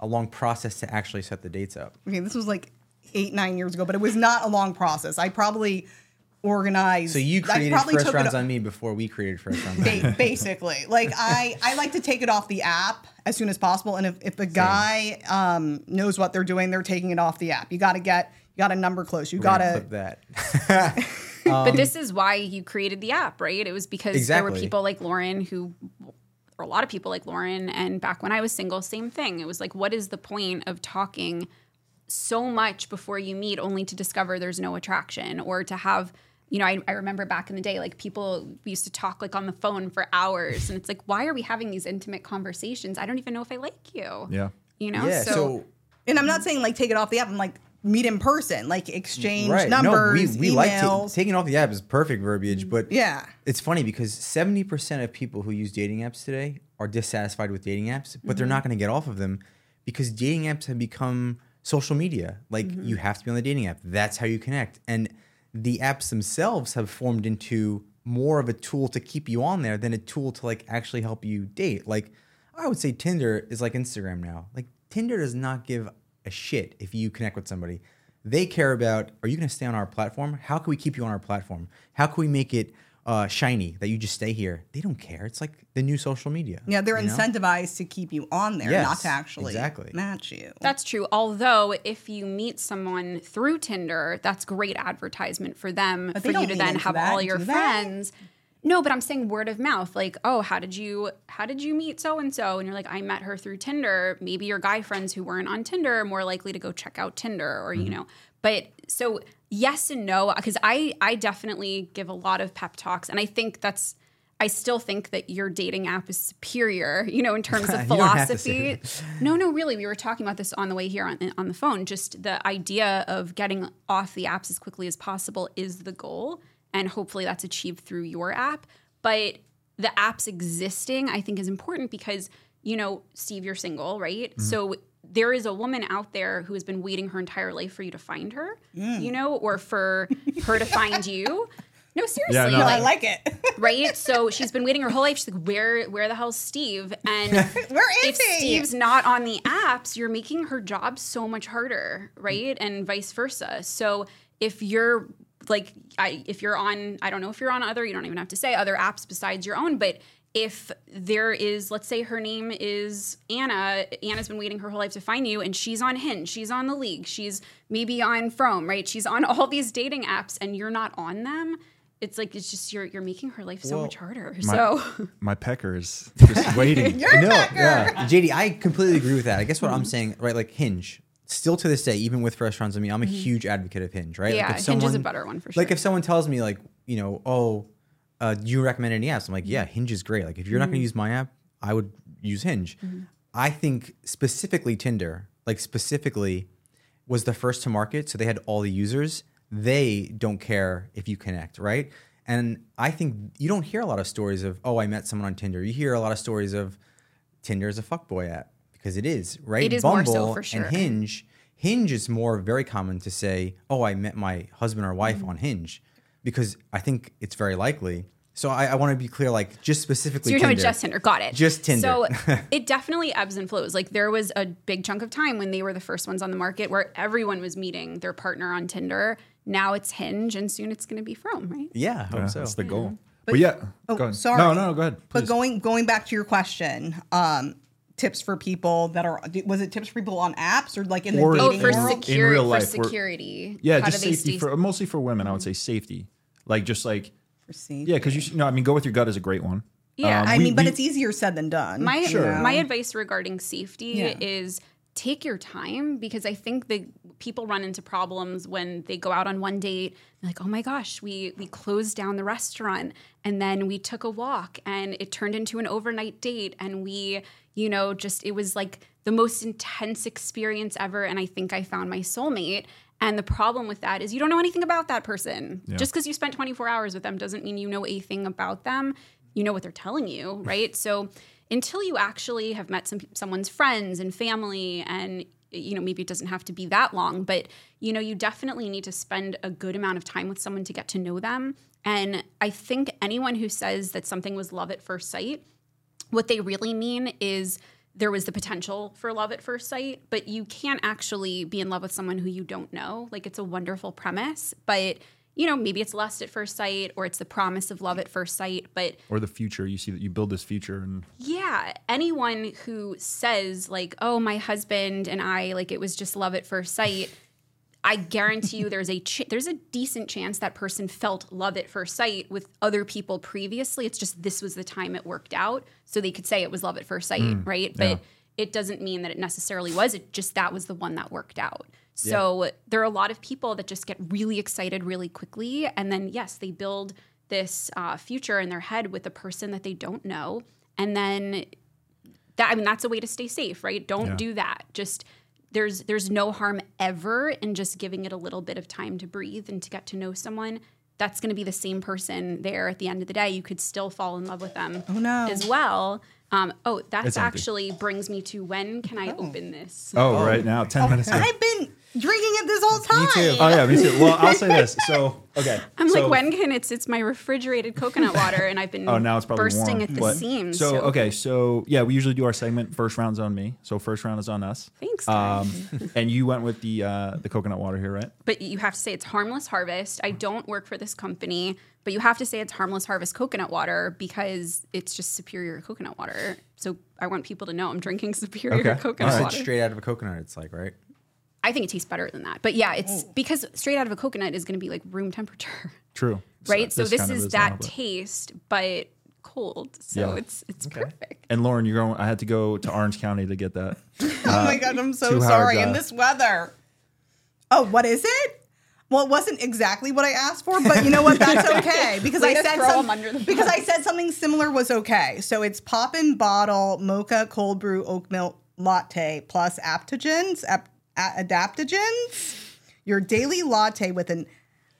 a long process to actually set the dates up? okay, this was like eight nine years ago, but it was not a long process. I probably organized. So you I created probably first took rounds on me before we created first rounds. ba- basically like i i like to take it off the app as soon as possible and if, if the guy um knows what they're doing they're taking it off the app you got to get you got a number close you We're got gonna to clip that. but this is why you created the app, right? It was because there were people like Lauren who, or a lot of people like Lauren. And back when I was single, same thing. It was like, what is the point of talking so much before you meet only to discover there's no attraction or to have, you know, I, I remember back in the day, like people we used to talk like on the phone for hours. And it's like, why are we having these intimate conversations? I don't even know if I like you. Yeah. You know? yeah. So, and i'm not saying like take it off the app i'm like meet in person like exchange right. numbers no, we, we like ta- emails taking off the app is perfect verbiage, but yeah It's funny because 70% of people who use dating apps today are dissatisfied with dating apps, but they're mm-hmm. not going to get off of them because dating apps have become social media. Like mm-hmm. you have to be on the dating app. That's how you connect. And the apps themselves have formed into more of a tool to keep you on there than a tool to like actually help you date. Like I would say Tinder is like Instagram now. Like Tinder does not give a shit if you connect with somebody. They care about are you going to stay on our platform? How can we keep you on our platform? How can we make it uh, shiny that you just stay here? They don't care. It's like the new social media. yeah they're you know? incentivized to keep you on there Yes, not to actually exactly. match you That's true. Although, if you meet someone through Tinder, that's great advertisement for them But for you to then have that, all your do they? friends. No, but I'm saying word of mouth. Like, oh, how did you how did you meet so and so? And you're like, I met her through Tinder. Maybe your guy friends who weren't on Tinder are more likely to go check out Tinder, or you know. But so yes and no, because I I definitely give a lot of pep talks, and I think that's. I still think that your dating app is superior, you know, in terms of You don't have to say philosophy. No, no, really. We were talking about this on the way here on, on the phone. Just the idea of getting off the apps as quickly as possible is the goal. And hopefully that's achieved through your app. But the apps existing, I think, is important because, you know, Steve, you're single, right? Mm-hmm. So there is a woman out there who has been waiting her entire life for you to find her, Mm. you know, or for her to find you. No, seriously. Yeah, no. Like- i like it right? So she's been waiting her whole life. She's like, where, where the hell's Steve? And Where is if he? Steve's not on the apps, you're making her job so much harder, right? And vice versa. So if you're like, I, if you're on, I don't know if you're on other, you don't even have to say other apps besides your own, but if there is, let's say her name is Anna, Anna's been waiting her whole life to find you, and she's on Hinge, she's on the League, she's maybe on From, right? She's on all these dating apps, and you're not on them. It's like it's just you're you're making her life so Well, much harder. My, so my pecker is just waiting. You're a no, backer. yeah, Jaydi, I completely agree with that. I guess what Mm-hmm. I'm saying, right? Like Hinge, still to this day, even with restaurants, I mean, I'm a huge advocate of Hinge, right? Mm-hmm. Yeah, like if Hinge is a better one for sure. Like if someone tells me, like, you know, oh, uh, do you recommend any apps? I'm like, yeah, Hinge is great. Like, if you're not Mm-hmm. going to use my app, I would use Hinge. I think specifically Tinder, like specifically, was the first to market, so they had all the users. They don't care if you connect, right? And I think you don't hear a lot of stories of, oh, I met someone on Tinder. You hear a lot of stories of Tinder is a fuckboy app because it is, right? It is more so, for sure. And Hinge, Hinge is more very common to say, "Oh, I met my husband or wife Mm-hmm. on Hinge," because I think it's very likely. So I, I want to be clear, like just specifically. So you're talking Tinder. about just Tinder. Got it. Just Tinder. So it definitely ebbs and flows. Like there was a big chunk of time when they were the first ones on the market where everyone was meeting their partner on Tinder. Now it's Hinge, and soon it's going to be From, right? Yeah, I hope Yeah, so. That's the goal. But, yeah, oh, go sorry. No, no, no, go ahead. But going going back to your question, um, tips for people that are was it tips for people on apps or like in the Or- Oh, dating for In- world? in security. real For life, we're- security. yeah, How just safety stay- for mostly for women. I would say safety, like just like For safety. yeah, because you should- no, I mean, go with your gut is a great one. Yeah. Um, I we- mean, but we- it's easier said than done. My you know? my advice regarding safety Yeah. is take your time because I think the people run into problems when they go out on one date. Like, oh my gosh, we we closed down the restaurant and then we took a walk and it turned into an overnight date and we, you know, just it was like the most intense experience ever. And I think I found my soulmate. And the problem with that is you don't know anything about that person. Just because you spent 24 hours with them doesn't mean you know a thing about them. You know what they're telling you, right? So until you actually have met some someone's friends and family and you know maybe it doesn't have to be that long but you know you definitely need to spend a good amount of time with someone to get to know them and i think anyone who says that something was love at first sight what they really mean is there was the potential for love at first sight, but you can't actually be in love with someone who you don't know. Like it's a wonderful premise, but you know, maybe it's lust at first sight or it's the promise of love at first sight, but or the future. You see that you build this future, and yeah, anyone who says like, "Oh, my husband and I like it was just love at first sight," I guarantee you there's a ch- there's a decent chance that person felt love at first sight with other people previously. It's just this was the time it worked out, so they could say it was love at first sight, right? But yeah. it doesn't mean that it necessarily was. It just that was the one that worked out. So there are a lot of people that just get really excited really quickly, and then yes, they build this uh, future in their head with a person that they don't know, and then that I mean that's a way to stay safe, right? Don't Yeah. do that. Just there's there's no harm ever in just giving it a little bit of time to breathe and to get to know someone. That's going to be the same person there at the end of the day. You could still fall in love with them Oh, no. as well. Um, oh, that actually brings me to when can I open this? oh, right now, ten minutes. ago. I've been drinking it this whole time. Me too. Oh yeah, me too. Well, I'll say this. So okay, I'm so- like, when can it's it's my refrigerated coconut water, and I've been Oh, now it's probably bursting warm. at the but- seams. So, okay, so yeah, we usually do our segment. First round's on me. So first round is on us. Thanks, Um, and you went with the uh, the coconut water here, right? but you have to say it's harmless harvest. I don't work for this company, but you have to say it's harmless harvest coconut water because it's just superior coconut water. So I want people to know I'm drinking superior Okay. coconut All right. water. It's straight out of a coconut. It's like right. I think it tastes better than that. But yeah, it's oh. because straight out of a coconut is going to be like room temperature, True. right? So, this, kind of is now, that but- taste, but cold. So Yeah. it's it's perfect. And Lauren, you're going. I had to go to Orange County to get that. Uh, oh my god, I'm so sorry. In this weather. Oh, what is it? Well, it wasn't exactly what I asked for, but you know what? That's okay because I said some- under the because. I said something similar was okay. So it's pop and bottle mocha cold brew oat milk latte plus aptogens, ap- a- adaptogens. Your daily latte with an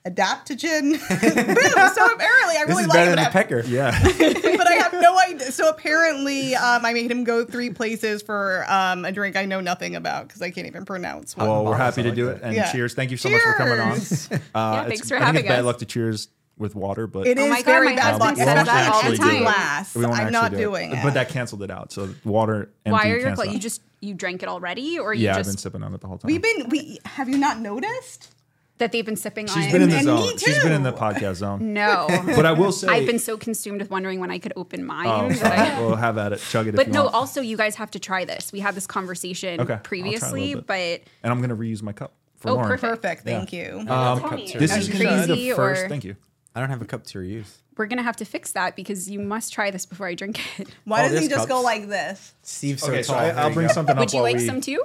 adaptogen. Boom! So apparently, I This really is like better it. than a I- pecker. Yeah. but I have no idea. So apparently, um, I made him go three places for um, a drink I know nothing about because I can't even pronounce what. well, we're happy to like do it. And Yeah. cheers. Thank you so much for coming on. Uh, Yeah, it's- thanks for I think having it's bad luck to cheers with water, but It Oh my God, very my bad luck, husband says especially that all the time. glass. I'm not do doing it. But that canceled it out. So water. Empty, Why are your cancel gla- you just you drank it already, or you Yeah, I've just been sipping on it the whole time. We've been. We have you not noticed? that they've been sipping She's on? been in the And zone. me She's been in the podcast zone. no, But I will say, I've been so consumed with wondering when I could open mine. Oh, that sorry. We'll have at it. Chug it. if but you no, want. also you guys have to try this. We had this conversation Okay, I'll try a previously, little but and I'm gonna reuse my cup for Oh, Lauren. perfect. Perfect. Thank you. Um, this Are is you gonna be the crazy, first. or- Thank you. I don't have a cup to reuse. we're gonna have to fix that because you must try this before I drink it. Why Oh, doesn't he there's just go cups. like this? Steve's so Okay, so tall. I, There I'll you bring go. something up Would you while like we some too?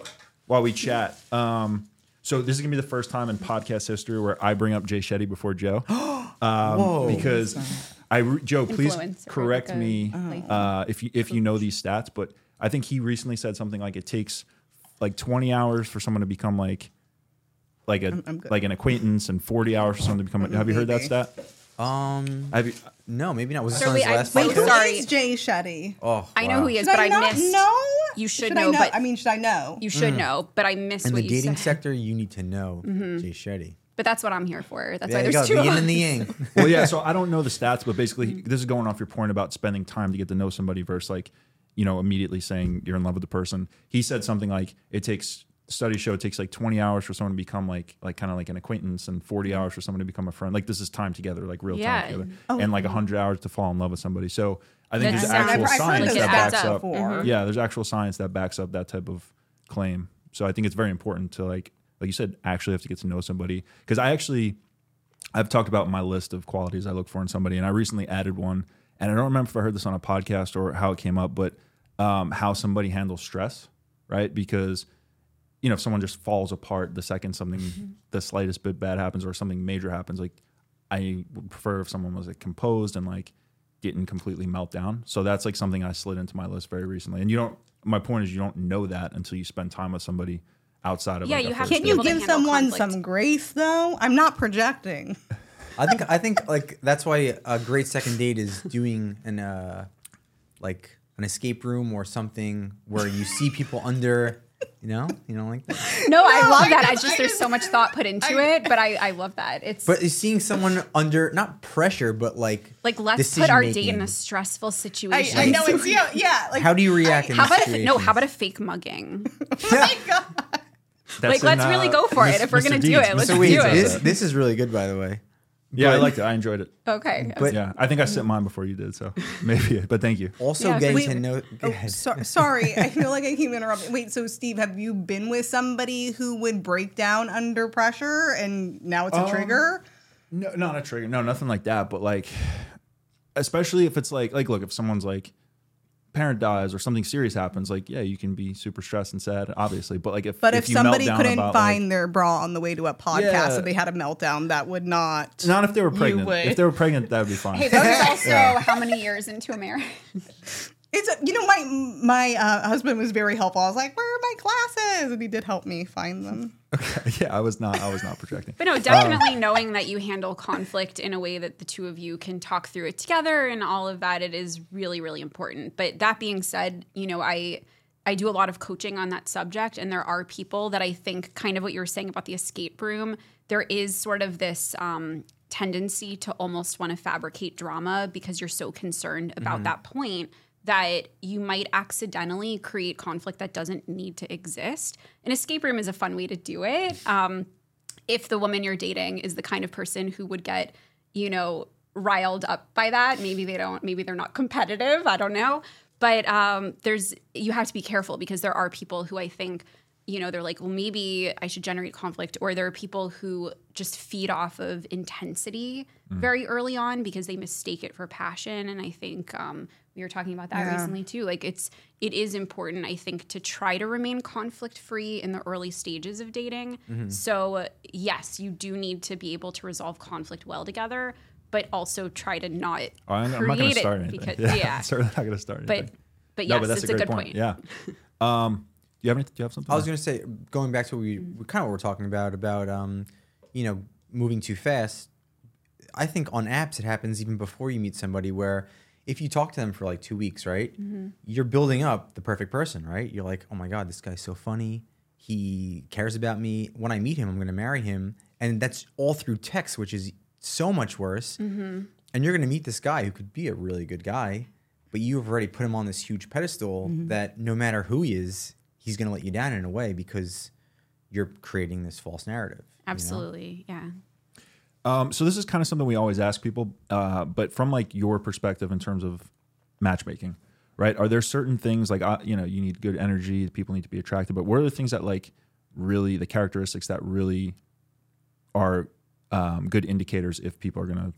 while we chat. Um, so this is gonna be the first time in podcast history where I bring up Jay Shetty before Joe, um, Whoa. because I re- Joe, please Influencer, correct like a- me like- uh, if you if you know these stats, but I think he recently said something like it takes like 20 hours for someone to become like like a I'm good. like an acquaintance and 40 hours for someone to become. A, have you heard that Maybe. stat? Um, Have you? no, maybe not. Was this So on wait, his I- last wait, Wait, who podcast? sorry. is Jay Shetty? Oh, I know wow. who he is, Should but I, I, not missed. know? You should I know, but- I mean, should I know? You should mm. know, but I missed In what the you dating said. sector, you need to know mm-hmm. Jay Shetty. But that's what I'm here for. That's There why you there's go, two the of yin and the us. yang. well, yeah. So I don't know the stats, but basically, mm-hmm. this is going off your point about spending time to get to know somebody versus like, you know, immediately saying you're in love with the person. He said something like it takes studies show it takes like 20 hours for someone to become like like kind of like an acquaintance and 40 hours for someone to become a friend. Like this is time together, like real Yeah. time together, and like 100 hours to fall in love with somebody. So I think That there's sounds- actual I've- I've science those that backs up. before. Yeah, there's actual science that backs up that type of claim. So I think it's very important to like like you said, actually have to get to know somebody because I actually I've talked about my list of qualities I look for in somebody, and I recently added one. And I don't remember if I heard this on a podcast or how it came up, but um, how somebody handles stress, right? Because you know, if someone just falls apart the second something, Mm-hmm. the slightest bit bad happens or something major happens, like I would prefer if someone was like composed and like didn't completely melt down. So that's like something I slid into my list very recently. And you don't. My point is, you don't know that until you spend time with somebody outside of Yeah, like, a you have first Can be you give someone conflict. some grace though? I'm not projecting. I think I think like that's why a great second date is doing an uh like an escape room or something where you see people under, you know, you know like that. No, I love I that. just- It's just I there's just- so much thought put into I- it, but I, I love that. It's But is seeing someone under not pressure, but like like let's put our date in decision-making. a stressful I, situation. I know it's yeah, yeah. Like How do you react in How this about a, situation? no? How about a fake mugging? oh my God. That's like, let's in, really uh, go for it. Mis- If we're gonna Mr. do Deeds. it, let's Mr. do Deeds it. this this is really good by the way. Yeah, I liked it. I enjoyed it. Okay. But- Yeah, I think I sent mine before you did, so maybe. But thank you. Also Yeah, getting wait, to know. Go Oh, ahead. so, sorry, I feel like I keep interrupting. Wait, so Steve, have you been with somebody who would break down under pressure and now it's a Um, trigger? No, not a trigger. No, nothing like that. But like, especially if it's like, like, look, if someone's like parent dies or something serious happens, like, yeah, you can be super stressed and sad, obviously. But like, if But if, you melt somebody down couldn't about, find like- their bra on the way to a podcast Yeah. and they had a meltdown, that would not. not if they were pregnant. If they were pregnant, that would be fine. Hey, that was also how many years into a marriage? It's a, you know my my uh, husband was very helpful. I was like, "Where are my glasses?" And he did help me find them. Okay, yeah, I was not. I was not projecting. But no, definitely knowing that you handle conflict in a way that the two of you can talk through it together and all of that, it is really, really important. But that being said, you know, I I do a lot of coaching on that subject, and there are people that I think kind of what you were saying about the escape room. There is sort of this um, tendency to almost want to fabricate drama because you're so concerned about that point that you might accidentally create conflict that doesn't need to exist. An escape room is a fun way to do it. Um, if the woman you're dating is the kind of person who would get, you know, riled up by that, maybe they don't, maybe they're not competitive. I don't know. But um, there's, you have to be careful because there are people who I think, you know, they're like, well, maybe I should generate conflict. Or there are people who just feed off of intensity very early on because they mistake it for passion. And I think um, we were talking about that Yeah. recently too. Like it's, it is important, I think, to try to remain conflict free in the early stages of dating. So, yes, you do need to be able to resolve conflict well together, but also try to not Oh, I'm, I'm create not going it to start anything. because yeah, yeah. I'm certainly not going to start anything. But but no, yes, but that's it's a a, good point. point. Yeah. Um, do you have any? Do you have something? I was gonna say, going back to what we, we kind of were talking about about um, you know, moving too fast. I think on apps it happens even before you meet somebody where if you talk to them for like two weeks, right, mm-hmm. you're building up the perfect person, right? You're like, oh my god, this guy's so funny. He cares about me. When I meet him, I'm gonna marry him, and that's all through text, which is so much worse. Mm-hmm. And you're gonna meet this guy who could be a really good guy, but you've already put him on this huge pedestal mm-hmm. that no matter who he is, he's going to let you down in a way because you're creating this false narrative. you know? Absolutely. Yeah. Um, so this is kind of something we always ask people, uh, but from like your perspective in terms of matchmaking, right? Are there certain things like uh, you know you need good energy, people need to be attracted, but what are the things that like really the characteristics that really are um, good indicators if people are going to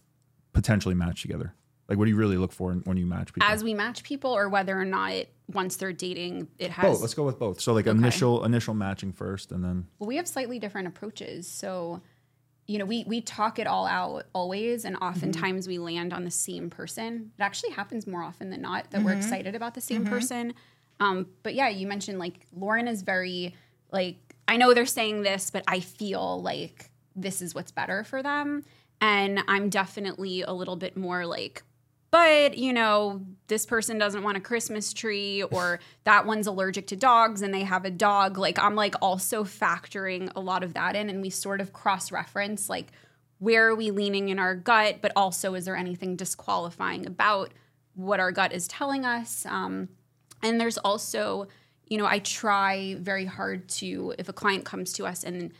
potentially match together? Like, what do you really look for when you match people? As we match people, or whether or not once they're dating, it has. both. Let's go with both. So like initial initial matching first, and then Well, we have slightly different approaches. So, you know, we we talk it all out always, and mm-hmm. oftentimes we land on the same person. It actually happens more often than not that we're mm-hmm. excited about the same mm-hmm. person. Um, but yeah, you mentioned like Lauren is very like I know they're saying this, but I feel like this is what's better for them, and I'm definitely a little bit more like but you know this person doesn't want a christmas tree or that one's allergic to dogs and they have a dog like i'm like also factoring a lot of that in and we sort of cross reference like where are we leaning in our gut but also is there anything disqualifying about what our gut is telling us um, and there's also you know i try very hard to if a client comes to us and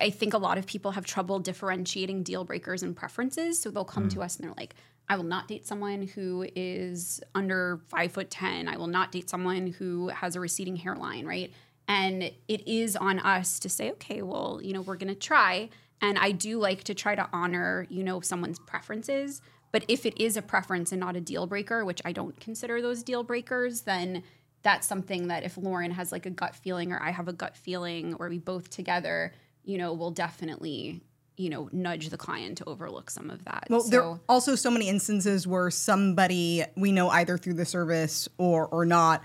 I think a lot of people have trouble differentiating deal breakers and preferences. So they'll come to us and they're like, I will not date someone who is under five foot 10. I will not date someone who has a receding hairline, right? And it is on us to say, okay, well, you know, we're going to try. And I do like to try to honor, you know, someone's preferences. But if it is a preference and not a deal breaker, which I don't consider those deal breakers, then that's something that if Lauren has like a gut feeling or I have a gut feeling or we both together, you know, we'll definitely, you know, nudge the client to overlook some of that. Well, there are also so many instances where somebody we know either through the service or or not,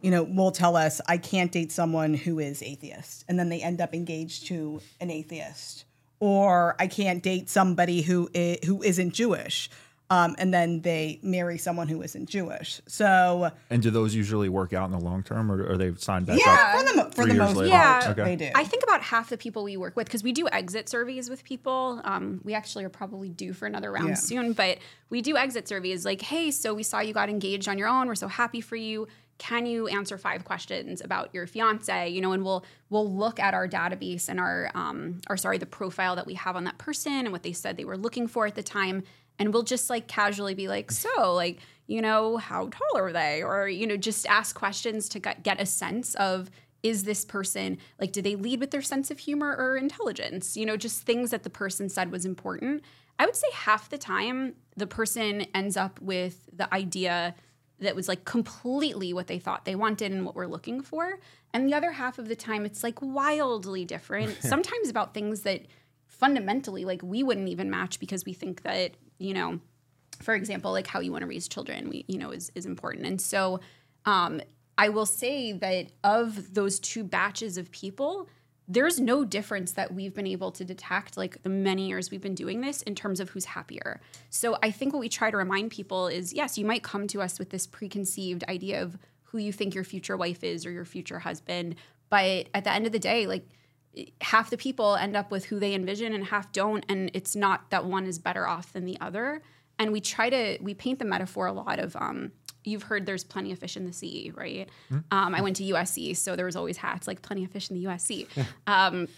you know, will tell us I can't date someone who is atheist, and then they end up engaged to an atheist, or I can't date somebody who i- who isn't Jewish, um, and then they marry someone who isn't Jewish. So And do those usually work out in the long term, or are they signed back yeah, up? for the for the most later. part, Yeah. Okay. they do. I think about half the people we work with because we do exit surveys with people. Um, we actually are probably due for another round Yeah. soon, but we do exit surveys like, hey, so we saw you got engaged on your own. We're so happy for you. Can you answer five questions about your fiance? You know, and we'll we'll look at our database and our um, or sorry, the profile that we have on that person and what they said they were looking for at the time, and we'll just like casually be like, so like, you know, how tall are they? Or you know, just ask questions to get, get a sense of is this person like do they lead with their sense of humor or intelligence? You know just things that the person said was important. I would say half the time the person ends up with the idea that was like completely what they thought they wanted and what we're looking for. And the other half of the time it's like wildly different sometimes about things that fundamentally like we wouldn't even match because we think that you know for example, like how you want to raise children, we you know is is important. And so um, I will say that of those two batches of people, there's no difference that we've been able to detect like the many years we've been doing this in terms of who's happier. So I think what we try to remind people is yes, you might come to us with this preconceived idea of who you think your future wife is or your future husband, but at the end of the day, like half the people end up with who they envision and half don't and it's not that one is better off than the other. And we try to we paint the metaphor a lot of um you've heard there's plenty of fish in the sea right? Um, i went to usc so there was always hats like plenty of fish in the usc um,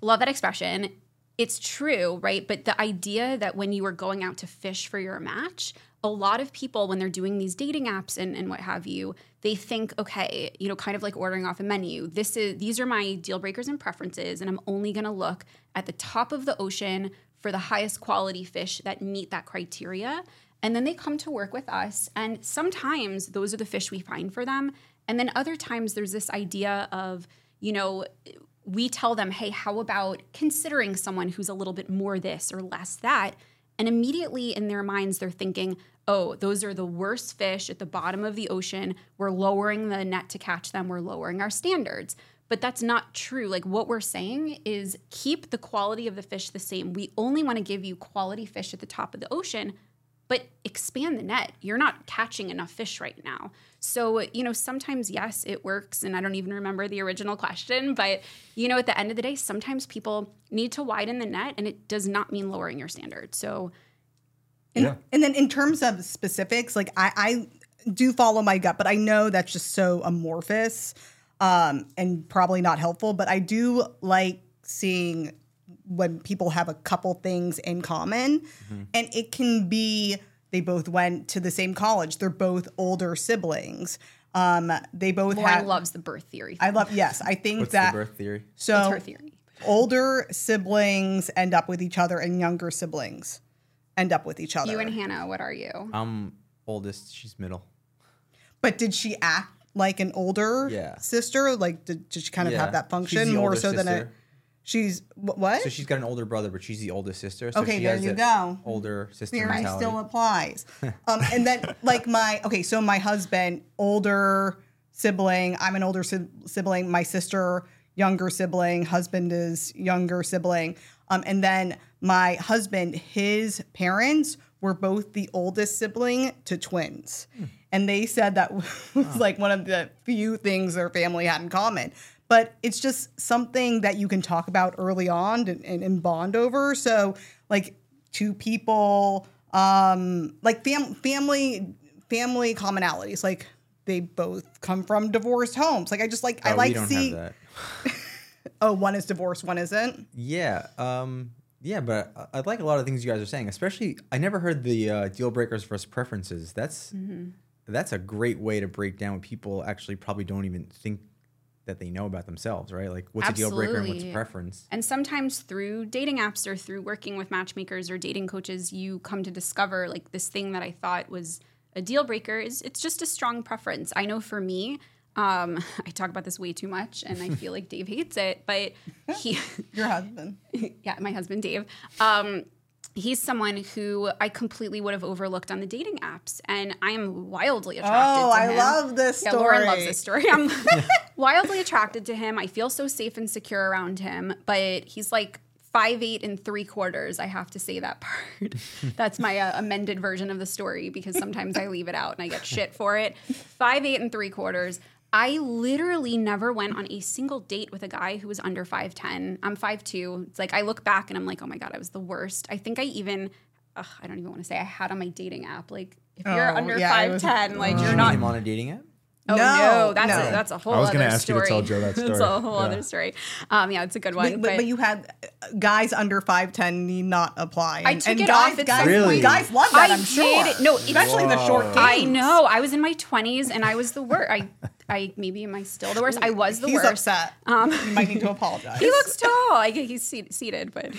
love that expression. It's true right? But the idea that when you are going out to fish for your match a lot of people when they're doing these dating apps and, and what have you they think okay you know kind of like ordering off a menu this is these are my deal breakers and preferences and i'm only going to look at the top of the ocean for the highest quality fish that meet that criteria. And then they come to work with us and sometimes those are the fish we find for them. And then other times there's this idea of you know we tell them hey how about considering someone who's a little bit more this or less that and immediately in their minds, they're thinking, oh, those are the worst fish at the bottom of the ocean. We're lowering the net to catch them, we're lowering our standards. But that's not true. Like what we're saying is keep the quality of the fish the same. We only want to give you quality fish at the top of the ocean, but expand the net. You're not catching enough fish right now. So, you know, sometimes, yes, it works. And I don't even remember the original question, but, you know, at the end of the day, sometimes people need to widen the net and it does not mean lowering your standards. So, And, Yeah. and then in terms of specifics, like I, I do follow my gut, but I know that's just so amorphous um, and probably not helpful. But I do like seeing when people have a couple things in common, and it can be they both went to the same college. They're both older siblings. Um, they both Lauren have. loves the birth theory. I love. Yes, I think What's that. the birth theory? So That's her theory. older siblings end up with each other, and younger siblings end up with each other. You and Hannah, what are you? I'm oldest. She's middle. But did she act like an older Yeah. sister? Like, did, did she kind of have that She's function the more older so than a? She's what? So she's got an older brother, but she's the oldest sister. So Okay, she there has you go. Older sister Theory mentality. still applies. um, and then, like my okay, so my husband, older sibling. I'm an older si- sibling. My sister, younger sibling. Husband is younger sibling. Um, and then my husband, his parents were both the oldest sibling to twins. And they said that was like one of the few things their family had in common. But it's just something that you can talk about early on and, and, and bond over. So, like, two people, um, like fam- family, family commonalities. Like, they both come from divorced homes. Like, I just like, I Oh, like we don't see. Oh, one is divorced, one isn't. Yeah. Um, yeah, but I, I like a lot of things you guys are saying. Especially, I never heard the uh, deal breakers versus preferences. That's Mm-hmm. that's a great way to break down what people actually probably don't even think that they know about themselves, right? Like, what's a deal breaker and what's a preference? And sometimes through dating apps or through working with matchmakers or dating coaches, you come to discover like this thing that I thought was a deal breaker is it's just a strong preference. I know for me, Um, I talk about this way too much, and I feel like Dave hates it, but he, Your husband. yeah, my husband Dave. Um, he's someone who I completely would have overlooked on the dating apps, and I am wildly attracted. Oh, to I him. love this Yeah, Lauren loves this story. I'm wildly attracted to him. I feel so safe and secure around him, but he's like five eight and three quarters. I have to say that part. That's my uh, amended version of the story because sometimes I leave it out and I get shit for it. Five eight and three quarters. I literally never went on a single date with a guy who was under 5'10. I'm 5'2. It's like I look back and I'm like, oh my God, I was the worst. I think I even, ugh, I don't even want to say I had on my dating app. Like, if you're Oh, under yeah, it was- 5'10, like Did you're not meet him on a dating app? Oh no, No, that's no. A, that's a whole. I was gonna other ask you to story. tell Joe that story. that's a whole Yeah. other story. Um, yeah, it's a good one. But, but, but you had uh, guys under 5'10 need not apply. I And, took and it guys, off at guys, some Really? guys love that, I I'm sure. did. No, it's- especially the short kings. I know. I was in my twenties and I was the worst. I, I maybe am I still the worst? I was the He's worst. upset. Um, you might need to apologize. He looks tall. I get he's seated, but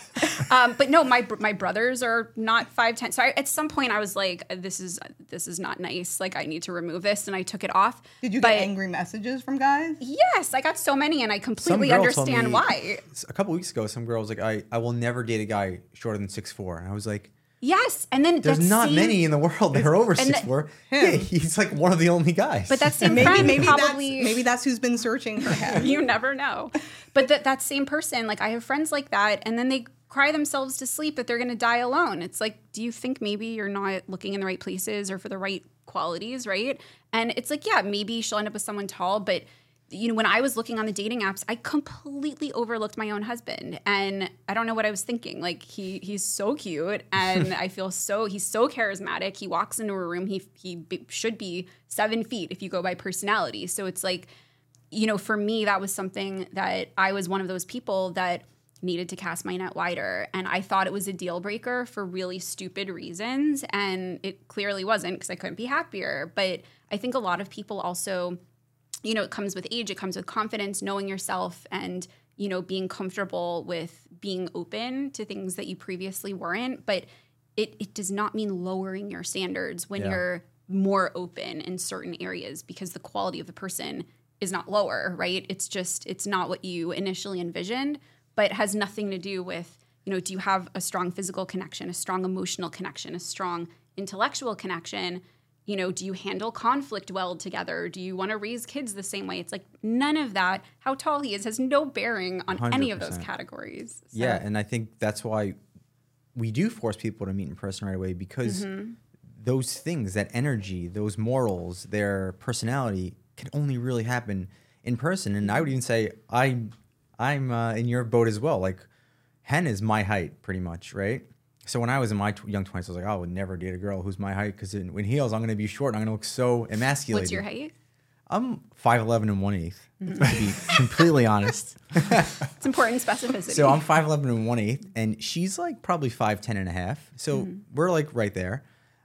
um, but no, my my brothers are not five ten. So I, at some point, I was like, this is this is not nice. Like I need to remove this, and I took it off. Did you But get angry messages from guys? Yes, I got so many, and I completely understand me- why. A couple weeks ago, some girl was like, I, I will never date a guy shorter than six four. And I was like, Yes, and then there's that not same- many in the world that are over six the- four. Yeah, he's like one of the only guys. But that same Maybe friend maybe probably that's maybe that's who's been searching for him. you never know. But that that same person, like I have friends like that, and then they cry themselves to sleep that they're going to die alone. It's like, do you think maybe you're not looking in the right places or for the right qualities, right? And it's like, yeah, maybe she'll end up with someone tall, but you know, when I was looking on the dating apps, I completely overlooked my own husband, and I don't know what I was thinking. Like he he's so cute, and I feel so he's so charismatic. He walks into a room, he he should be seven feet if you go by personality. So it's like you know, for me, that was something that I was one of those people that needed to cast my net wider. And I thought it was a deal breaker for really stupid reasons. And it clearly wasn't because I couldn't be happier. But I think a lot of people also, you know, it comes with age, it comes with confidence, knowing yourself, and, you know, being comfortable with being open to things that you previously weren't. But it, it does not mean lowering your standards when Yeah. you're more open in certain areas because the quality of the person is not lower, right? It's just it's not what you initially envisioned, but it has nothing to do with, you know, do you have a strong physical connection, a strong emotional connection, a strong intellectual connection? You know, do you handle conflict well together? Do you want to raise kids the same way? It's like none of that. How tall he is has no bearing on any of those categories. So- yeah, and I think that's why we do force people to meet in person right away because Mm-hmm. those things, that energy, those morals, their personality can only really happen in person. And I would even say I I'm uh, in your boat as well. Like Hen is my height pretty much, right? So when I was in my tw- young 20s, I was like, "Oh, I would never date a girl who's my height because in, in heels, I'm going to be short and I'm going to look so emasculated. What's your height? I'm 5'11 and 1 8 to be completely honest. It's important specificity. So I'm 5'11 and 1 8, and she's like probably 5'10 and a half. So Mm-hmm. we're like right there.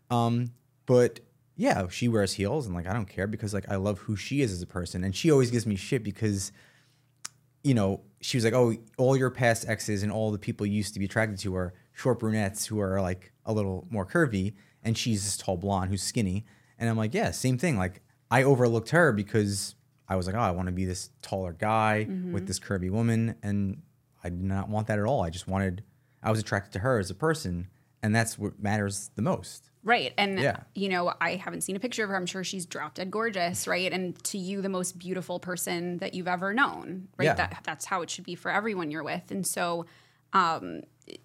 Um, but yeah, she wears heels, and like I don't care because like I love who she is as a person. And she always gives me shit because, you know, she was like, oh, all your past exes and all the people you used to be attracted to are short brunettes who are like a little more curvy, and she's this tall blonde who's skinny. And I'm like, yeah, same thing. Like I overlooked her because I was like, oh, I want to be this taller guy Mm-hmm. with this curvy woman, and I did not want that at all. I just wanted, I was attracted to her as a person, and that's what matters the most. Right. And, Yeah. you know, I haven't seen a picture of her. I'm sure she's drop dead gorgeous, right? And to you, the most beautiful person that you've ever known, right? Yeah. That, that's how it should be for everyone you're with. And so um,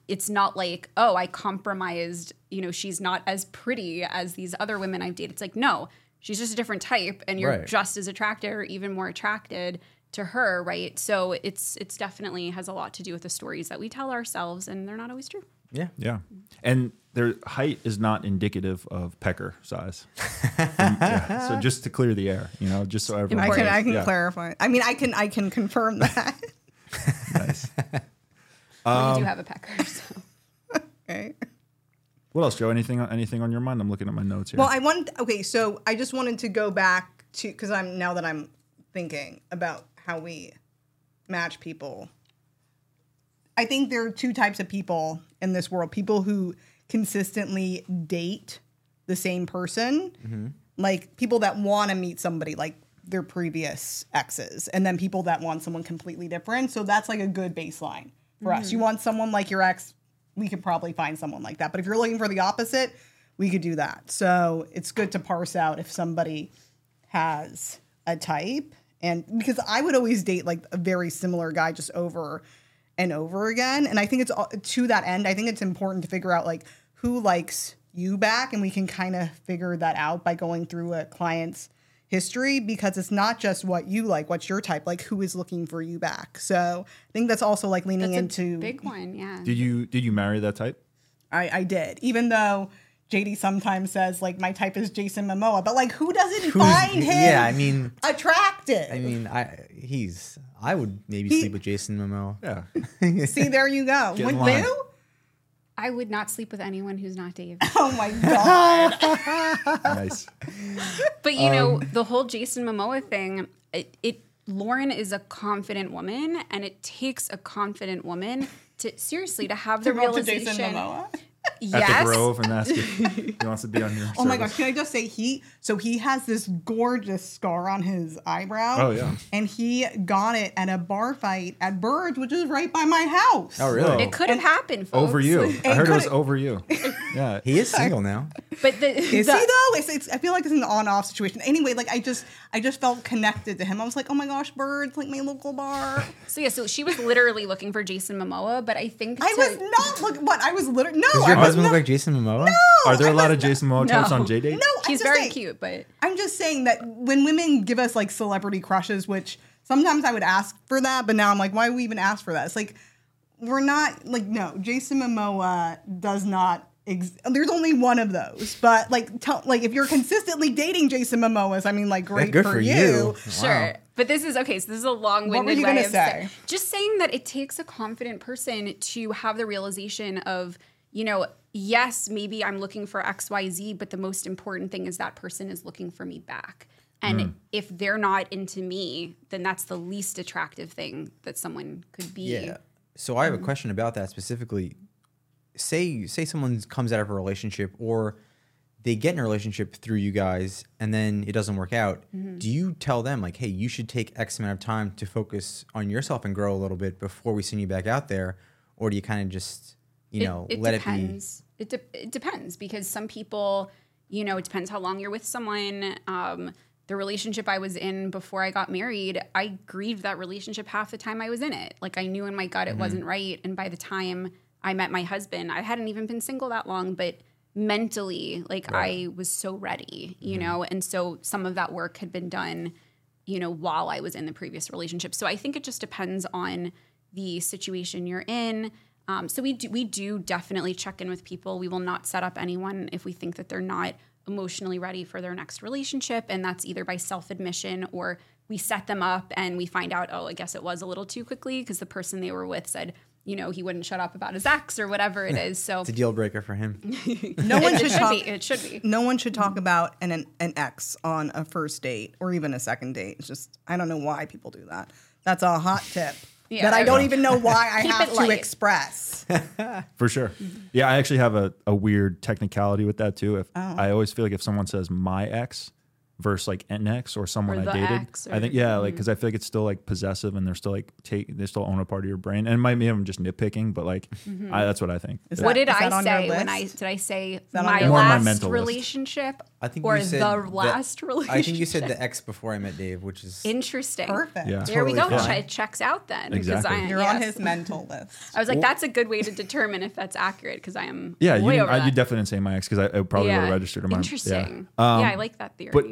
it's not like, oh, I compromised, you know, she's not as pretty as these other women I've dated. It's like, no, she's just a different type and you're Right. just as attracted or even more attracted to her, right? So it's it's definitely has a lot to do with the stories that we tell ourselves and they're not always true. Yeah. Yeah. Mm-hmm. And their height is not indicative of pecker size. Yeah. So just to clear the air, you know, just so everyone I can. I can Yeah. clarify. I mean, I can I can confirm that. Nice. we Um, do have a pecker. So. okay. What else, Joe? Anything anything on your mind? I'm looking at my notes here. Well, I want okay, so I just wanted to go back to because I'm now that I'm thinking about how we match people. I think there are two types of people in this world: people who consistently date the same person, like people that want to meet somebody, like their previous exes and then people that want someone completely different. So that's like a good baseline for us. You hmm. want someone like your ex, we could probably find someone like that. But if you're looking for the opposite, we could do that. So it's good to parse out if somebody has a type and because I would always date like a very similar guy just over and over again and I think it's all- to that end I think it's important to figure out like who likes you back and we can kind of figure that out by going through a client's history because it's not just what you like what's your type like who is looking for you back so I think that's also like leaning That's a into big one, yeah. Did you did you marry that type? I, I did, even though Jaydi sometimes says like my type is Jason Momoa, but like who doesn't Who's- find him yeah, I mean, attractive? I mean, I he's. I would maybe He- sleep with Jason Momoa. Yeah. See, there you go. Get With you? I would not sleep with anyone who's not Dave. Oh my god! nice. But you Um, know, the whole Jason Momoa thing, it, it Lauren is a confident woman and it takes a confident woman to seriously to have the To go up to realization. Jason Momoa. Yes. At the Grove and ask if he wants to be on your Oh my gosh! Can I just say he? So he has this gorgeous scar on his eyebrow. Oh, yeah. And he got it at a bar fight at Birds, which is right by my house. Oh, really? It could have happened, folks. Over you. I It heard it was over you. Yeah. He is single now. But the, Is the- he though? It's, it's, I feel like it's an on-off situation. Anyway, like I just, I just felt connected to him. I was like, oh my gosh, birds, like my local bar. So yeah, so she was literally looking for Jason Momoa, but I think I to- was not look. What I was literally no. Does I your was husband not, look like Jason Momoa? No, Are there a lot of Jason Momoa types No. on JDate? No, I'm he's just very saying- cute, but I'm just saying that when women give us like celebrity crushes, which sometimes I would ask for that, but now I'm like, why would we even ask for that? It's like we're not like no, Jason Momoa does not. Ex- There's only one of those, but like, tell like if you're consistently dating Jason Momoas, I mean, like, great good for, for you. you. Sure. Wow. But this is okay. So this is a long-winded What were you way gonna of say- say? just saying that it takes a confident person to have the realization of, you know, yes, maybe I'm looking for X, Y, Z, but the most important thing is that person is looking for me back. And Mm. if they're not into me, then that's the least attractive thing that someone could be. Yeah. So I have a question about that specifically. Say say someone comes out of a relationship or they get in a relationship through you guys and then it doesn't work out. Mm-hmm. Do you tell them like, "Hey, you should take X amount of time to focus on yourself and grow a little bit before we send you back out there?" Or do you kind of just, you know, it let depends. It, de- it depends because some people, you know, it depends how long you're with someone. Um, the relationship I was in before I got married, I grieved that relationship half the time I was in it. Like I knew in my gut it wasn't right, and by the time I met my husband, I hadn't even been single that long, but mentally, like I was so ready, you know, and so some of that work had been done you know, while I was in the previous relationship. So I think it just depends on the situation you're in. Um, so we do, we do definitely check in with people. We will not set up anyone if we think that they're not emotionally ready for their next relationship, and that's either by self admission or we set them up and we find out, oh, I guess it was a little too quickly because the person they were with said, you know, he wouldn't shut up about his ex or whatever it is. So It's a deal breaker for him. No one it, should should talk. be. It should be. No one should talk about an, an an ex on a first date or even a second date. It's just I don't know why people do that. That's a hot tip Yeah, that I I don't even know why I have to express. For sure. Yeah, I actually have a, a weird technicality with that too. If Oh. I always feel like if someone says my ex versus like an ex or someone Or I dated, ex I think or- yeah, like mm-hmm. because I feel like it's still like possessive and they're still like take they still own a part of your brain. And it might be I'm just nitpicking, but like mm-hmm. I, that's what I think. Is what that- did is I say when I did I say my your More on my last mental list. Relationship I think or you said the that- last relationship? I think you said the ex before I met Dave, which is Interesting. Perfect. Yeah. There we go. Fine. It checks out then. Exactly. I, You're on his mental list. I was like, that's a good way to determine if that's accurate because I am. Yeah, you, way didn't- over I, that. you definitely didn't say my ex because I, I probably would have registered him. my Interesting. Yeah. Um, yeah, I like that theory. but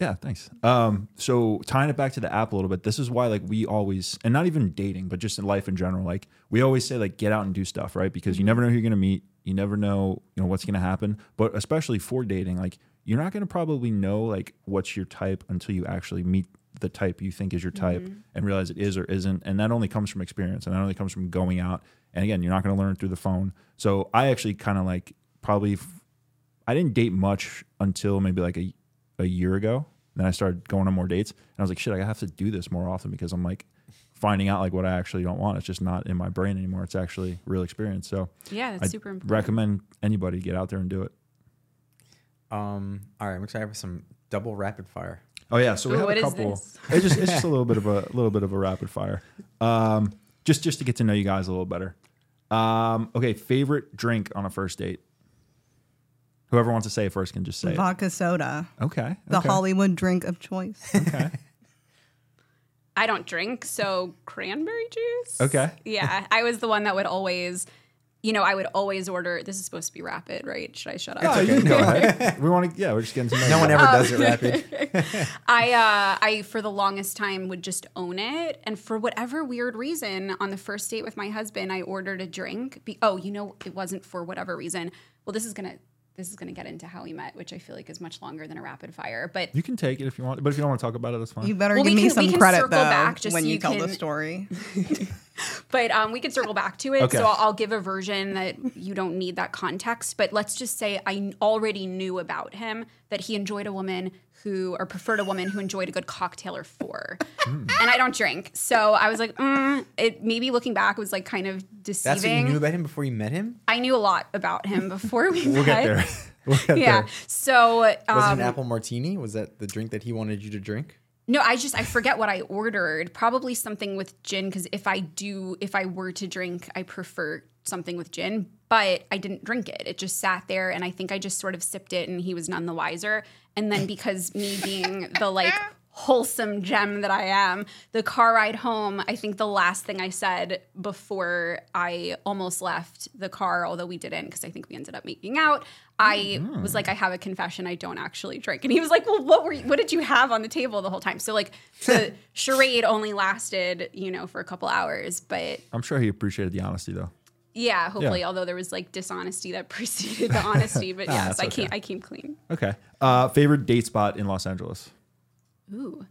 Yeah, thanks. Um, so tying it back to the app a little bit, this is why like we always, and not even dating, but just in life in general, like we always say like get out and do stuff, right? Because you never know who you're gonna meet, you never know, you know what's gonna happen. But especially for dating, like you're not gonna probably know like what's your type until you actually meet the type you think is your type mm-hmm. and realize it is or isn't. And that only comes from experience, and that only comes from going out. And again, you're not gonna learn through the phone. So I actually kind of like probably. f- I didn't date much until maybe like a, a year ago. Then I started going on more dates, and I was like, shit, I have to do this more often because I'm like finding out like what I actually don't want. It's just not in my brain anymore. It's actually real experience. So yeah, that's I super important. recommend anybody get out there and do it. Um, all right, I'm excited for some double rapid fire. Oh yeah, so we Ooh, have what a couple. It's just it's just a little bit of a little bit of a rapid fire. Um, just just to get to know you guys a little better. Um, okay, favorite drink on a first date. Whoever wants to say it first can just say it. Vodka soda, Okay. the okay. Hollywood drink of choice. Okay. I don't drink, so cranberry juice. Okay. Yeah, I was the one that would always, you know, I would always order. This is supposed to be rapid, right? Should I shut up? Oh, you can go. We want to. Yeah, we're just getting to. No one guys. ever does it rapid. I uh I for the longest time would just own it and for whatever weird reason on the first date with my husband I ordered a drink. Be- oh, you know it wasn't for whatever reason. Well, this is going to this is going to get into how we met, which I feel like is much longer than a rapid fire, but You can take it if you want, but if you don't want to talk about it, that's fine. You better Well, give we me can- we some can credit though back just when so you you tell the story. but um, we can circle back to it. Okay. So I'll, I'll give a version that you don't need that context. But let's just say I already knew about him that he enjoyed a woman who, or preferred a woman who enjoyed a good cocktail or four. Hmm. and I don't drink, so I was like, mm, it maybe looking back was like kind of deceiving. That's what you knew about him before you met him? I knew a lot about him before we met. we'll met. get there. We'll get Yeah. there. So Was it um, an apple martini? Was that the drink that he wanted you to drink? No, I just I forget what I ordered. Probably something with gin because if I do, if I were to drink, I prefer something with gin. But I didn't drink it. It just sat there, and I think I just sort of sipped it, and he was none the wiser. And then because me being the like wholesome gem that I am, the car ride home, I think the last thing I said before I almost left the car, although we didn't, because I think we ended up making out. I mm. was like, I have a confession. I don't actually drink, and he was like, Well, what were you, what did you have on the table the whole time? So like the charade only lasted, you know, for a couple hours, but I'm sure he appreciated the honesty though. Yeah, hopefully, Yeah. although there was like dishonesty that preceded the honesty, but yes, I okay. came I came clean. Okay. Uh, favorite date spot in Los Angeles. Ooh.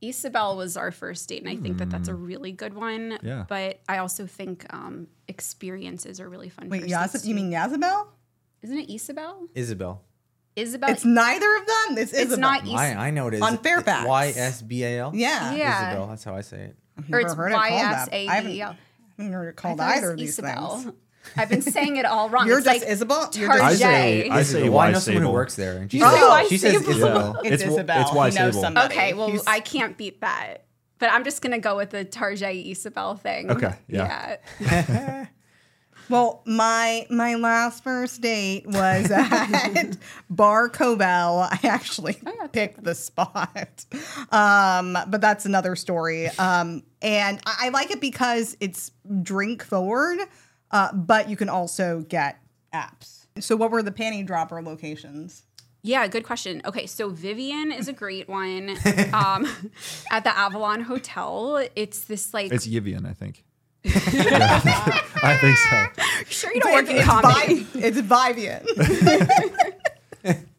Isabel was our first date, and I think that that's a really good one. Mm. Yeah. But I also think um, experiences are really fun. Wait, first you mean Yazabel? Isn't it Isabel? Isabel. Isabel. It's neither of them. It's, Isabel. It's not Is- I, I know it is. On Fairfax. Y S B A L? Yeah. Yeah. Isabel. That's how I say it. or Never it's heard it called that. Y-S-A-B-E-L. I haven't, I heard it called thought it either of these Isabel. things. I've been saying it all wrong. You're it's just like Isabel? You're Tarjay. just- I say I say well, I Y know someone who works there, and she You says, say she says Sable? Isabel. It's, It's- Isabel. it's Y he knows somebody. Okay, well, He's- I can't beat that. But I'm just gonna go with the Tarjay Isabel thing. Okay, yeah. Yeah. Well, my my last first date was at Bar Covell. I actually Oh, picked the spot, um, but that's another story. Um, and I, I like it because it's drink forward, uh, but you can also get apps. So, what were the panty dropper locations? Yeah, good question. Okay, so Viviane is a great one. Um, at the Avalon Hotel, it's this like. It's Yivian, I think. Yeah, I think so. sure you don't work in it's comedy, Vi- it's Viviane.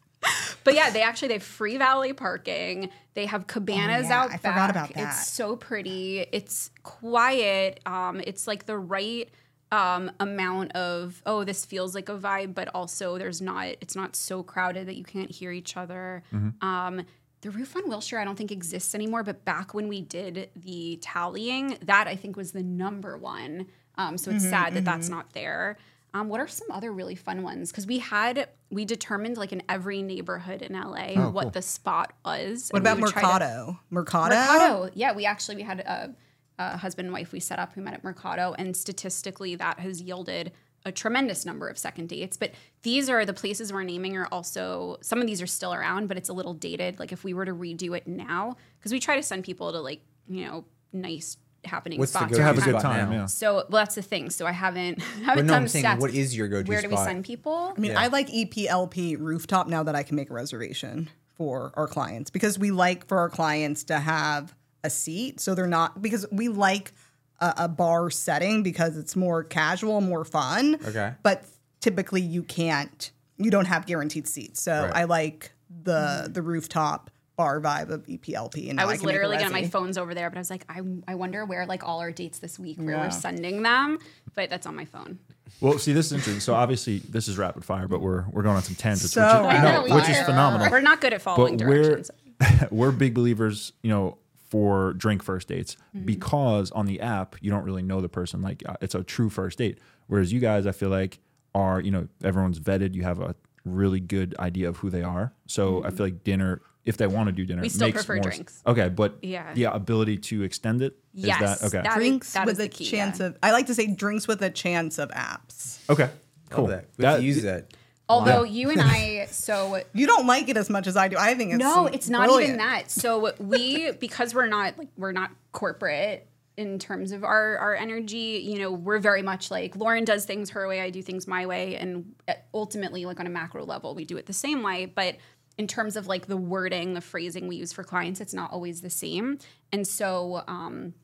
but yeah, they actually they have free valet parking. They have cabanas Oh, yeah, out I back. forgot about that. It's so pretty. It's quiet. Um, it's like the right um amount of oh this feels like a vibe but also there's not it's not so crowded that you can't hear each other Mm-hmm. um the roof on wilshire i don't think exists anymore but back when we did the tallying that i think was the number one um so it's Mm-hmm, sad that that's not there um what are some other really fun ones because we had we determined like in every neighborhood in la what the spot was What about would try to- Mercado? Mercado. Mercado. Yeah, we actually we had a, a husband and wife we set up who met at Mercado, and statistically that has yielded a tremendous number of second dates. But these are the places we're naming are also some of these are still around, but it's a little dated. Like if we were to redo it now, because we try to send people to like you know nice happening What's the spots. go-to To have a good spot time, now? yeah. So well, that's the thing. So I haven't But haven't no, done I'm saying, stats. what is your go-to Where do we spot? send people? I mean, Yeah. I like EPLP rooftop now that I can make a reservation for our clients because we like for our clients to have a seat. So they're not, because we like a, a bar setting because it's more casual, more fun. Okay. But typically you can't, you don't have guaranteed seats. So Right. I like the the rooftop bar vibe of EPLP. And I was can make a literally gonna my phone's over there, but I was like, I, I wonder where like all our dates this week where Yeah. we're sending them, but that's on my phone. Well, see, this is interesting. So obviously, this is rapid fire, but we're we're going on some tangents, So which, is, no, which is phenomenal. We're not good at following but we're we're big believers, you know, for drink first dates Mm-hmm. because on the app you don't really know the person. Like uh, it's a true first date. Whereas you guys, I feel like are you know everyone's vetted. You have a really good idea of who they are. So Mm-hmm. I feel like dinner if they want to do dinner. We still makes prefer more s- drinks. Okay, but Yeah. the ability to extend it. Yes, that okay? that- drinks that with a key, chance yeah. of. I like to say drinks with a chance of apps. okay, cool. Love that. We have to use that. Although you and I, so You don't like it as much as I do. I think it's no, it's not brilliant. even that. So we, because we're not like we're not corporate in terms of our our energy. You know, we're very much like Lauren does things her way, I do things my way, and uh, ultimately, like on a macro level, we do it the same way. But in terms of like the wording, the phrasing we use for clients, it's not always the same. And so um,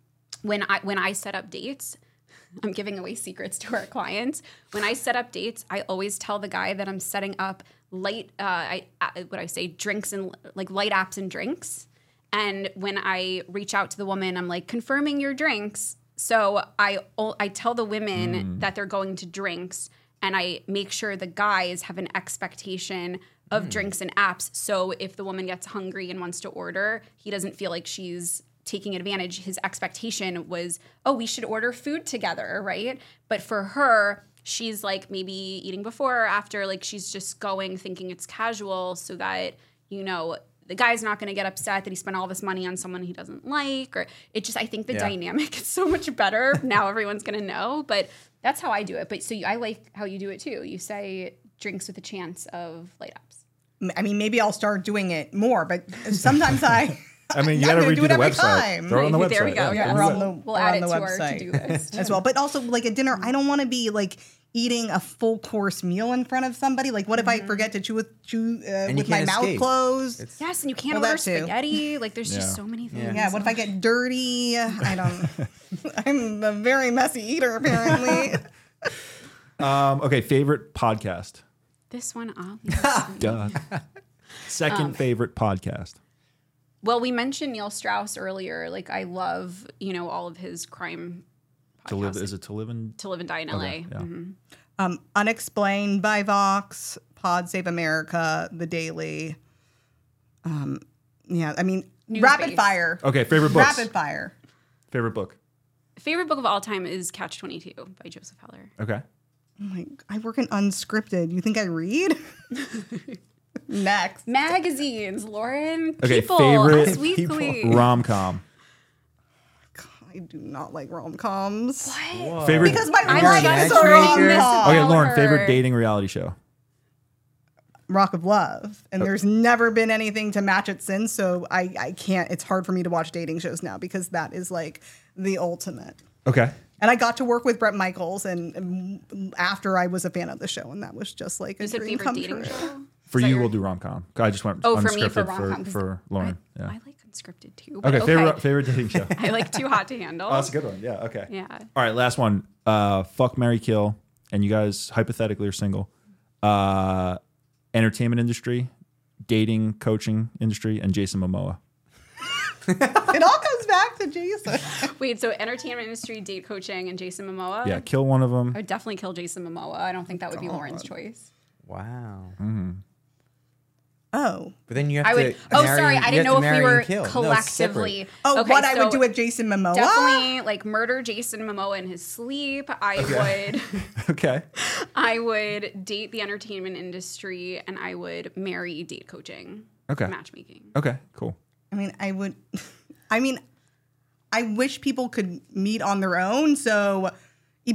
when I when I set up dates. I'm giving away secrets to our clients. When I set up dates, I always tell the guy that I'm setting up light, uh, I, uh, what I say, drinks and like light apps and drinks. And when I reach out to the woman, I'm like confirming your drinks. So I I tell the women that they're going to drinks, and I make sure the guys have an expectation of hmm. drinks and apps. So if the woman gets hungry and wants to order, he doesn't feel like she's taking advantage. His expectation was, oh, we should order food together, right? But for her, she's like maybe eating before or after, like she's just going thinking it's casual so that, you know, the guy's not going to get upset that he spent all this money on someone he doesn't like or it just i think the Yeah. dynamic is so much better now everyone's going to know but that's how i do it but so you, i like how you do it too you say drinks with a chance of light ups I mean, maybe I'll start doing it more, but sometimes I. I mean, you I'm got to do redo it the every website. time. Throw it on the website. There we go, Yeah, yeah. We're on the, we'll we're add on it the to our to-do list. as well. But also, like at dinner, I don't want to be like eating a full course meal in front of somebody. Like, what if Mm-hmm. I forget to chew with chew uh, with my can't mouth closed? It's- yes and you can't Well, order spaghetti like there's Yeah. just so many things yeah. What if I get dirty? I don't. I'm a very messy eater, apparently. Um, okay, favorite podcast. This one obviously Duh. Second Um, favorite podcast. Well, we mentioned Neil Strauss earlier. Like, I love, you know, all of his crime To live podcasts. is it to live in? to live and die in Okay, LA. yeah. Mhm. um, Unexplained by Vox, Pod Save America, The Daily. Um, yeah, I mean, News rapid based. fire. Okay, favorite books. Rapid fire. Favorite book. Favorite book of all time is Catch 22 by Joseph Heller. Okay. Oh my, I work in unscripted. You think I read? Next. Magazines, Lauren. Okay, People, favorite Us Weekly. Rom com. I do not like rom coms. What? Favorite. Because my I'm life just is a rom this com. okay, Lauren. Favorite dating reality show. Rock of Love. And oh. there's never been anything to match it since. So I, I can't, it's hard for me to watch dating shows now because that is like the ultimate. Okay. And I got to work with Bret Michaels and, and after I was a fan of the show, and that was just like a You dream come true. show? For you, your- we'll do rom com. I just went Oh, for me, for rom for, com. for Lauren. I, yeah. I like unscripted too. but okay, favorite favorite dating show. I like Too Hot to Handle. Oh, that's a good one. Yeah. Okay. Yeah. All right. Last one. Uh, fuck Mary Kill, and you guys hypothetically are single. Uh, entertainment industry, dating, coaching industry, and Jason Momoa. It all comes back to Jason. Wait, so entertainment industry, date coaching, and Jason Momoa? Yeah, kill one of them. I would definitely kill Jason Momoa. I don't think that would be Lauren's choice. Wow. Mm-hmm. Oh. But then you have I to. would. Oh, marry- sorry. I didn't know if we were and kill. No, collectively. Oh, Okay, what I would do with Jason Momoa? Definitely, like murder Jason Momoa in his sleep. I would. Okay. I would date the entertainment industry, and I would marry date coaching. Okay. Matchmaking. Okay. Cool. I mean, I would. I mean, I wish people could meet on their own. So,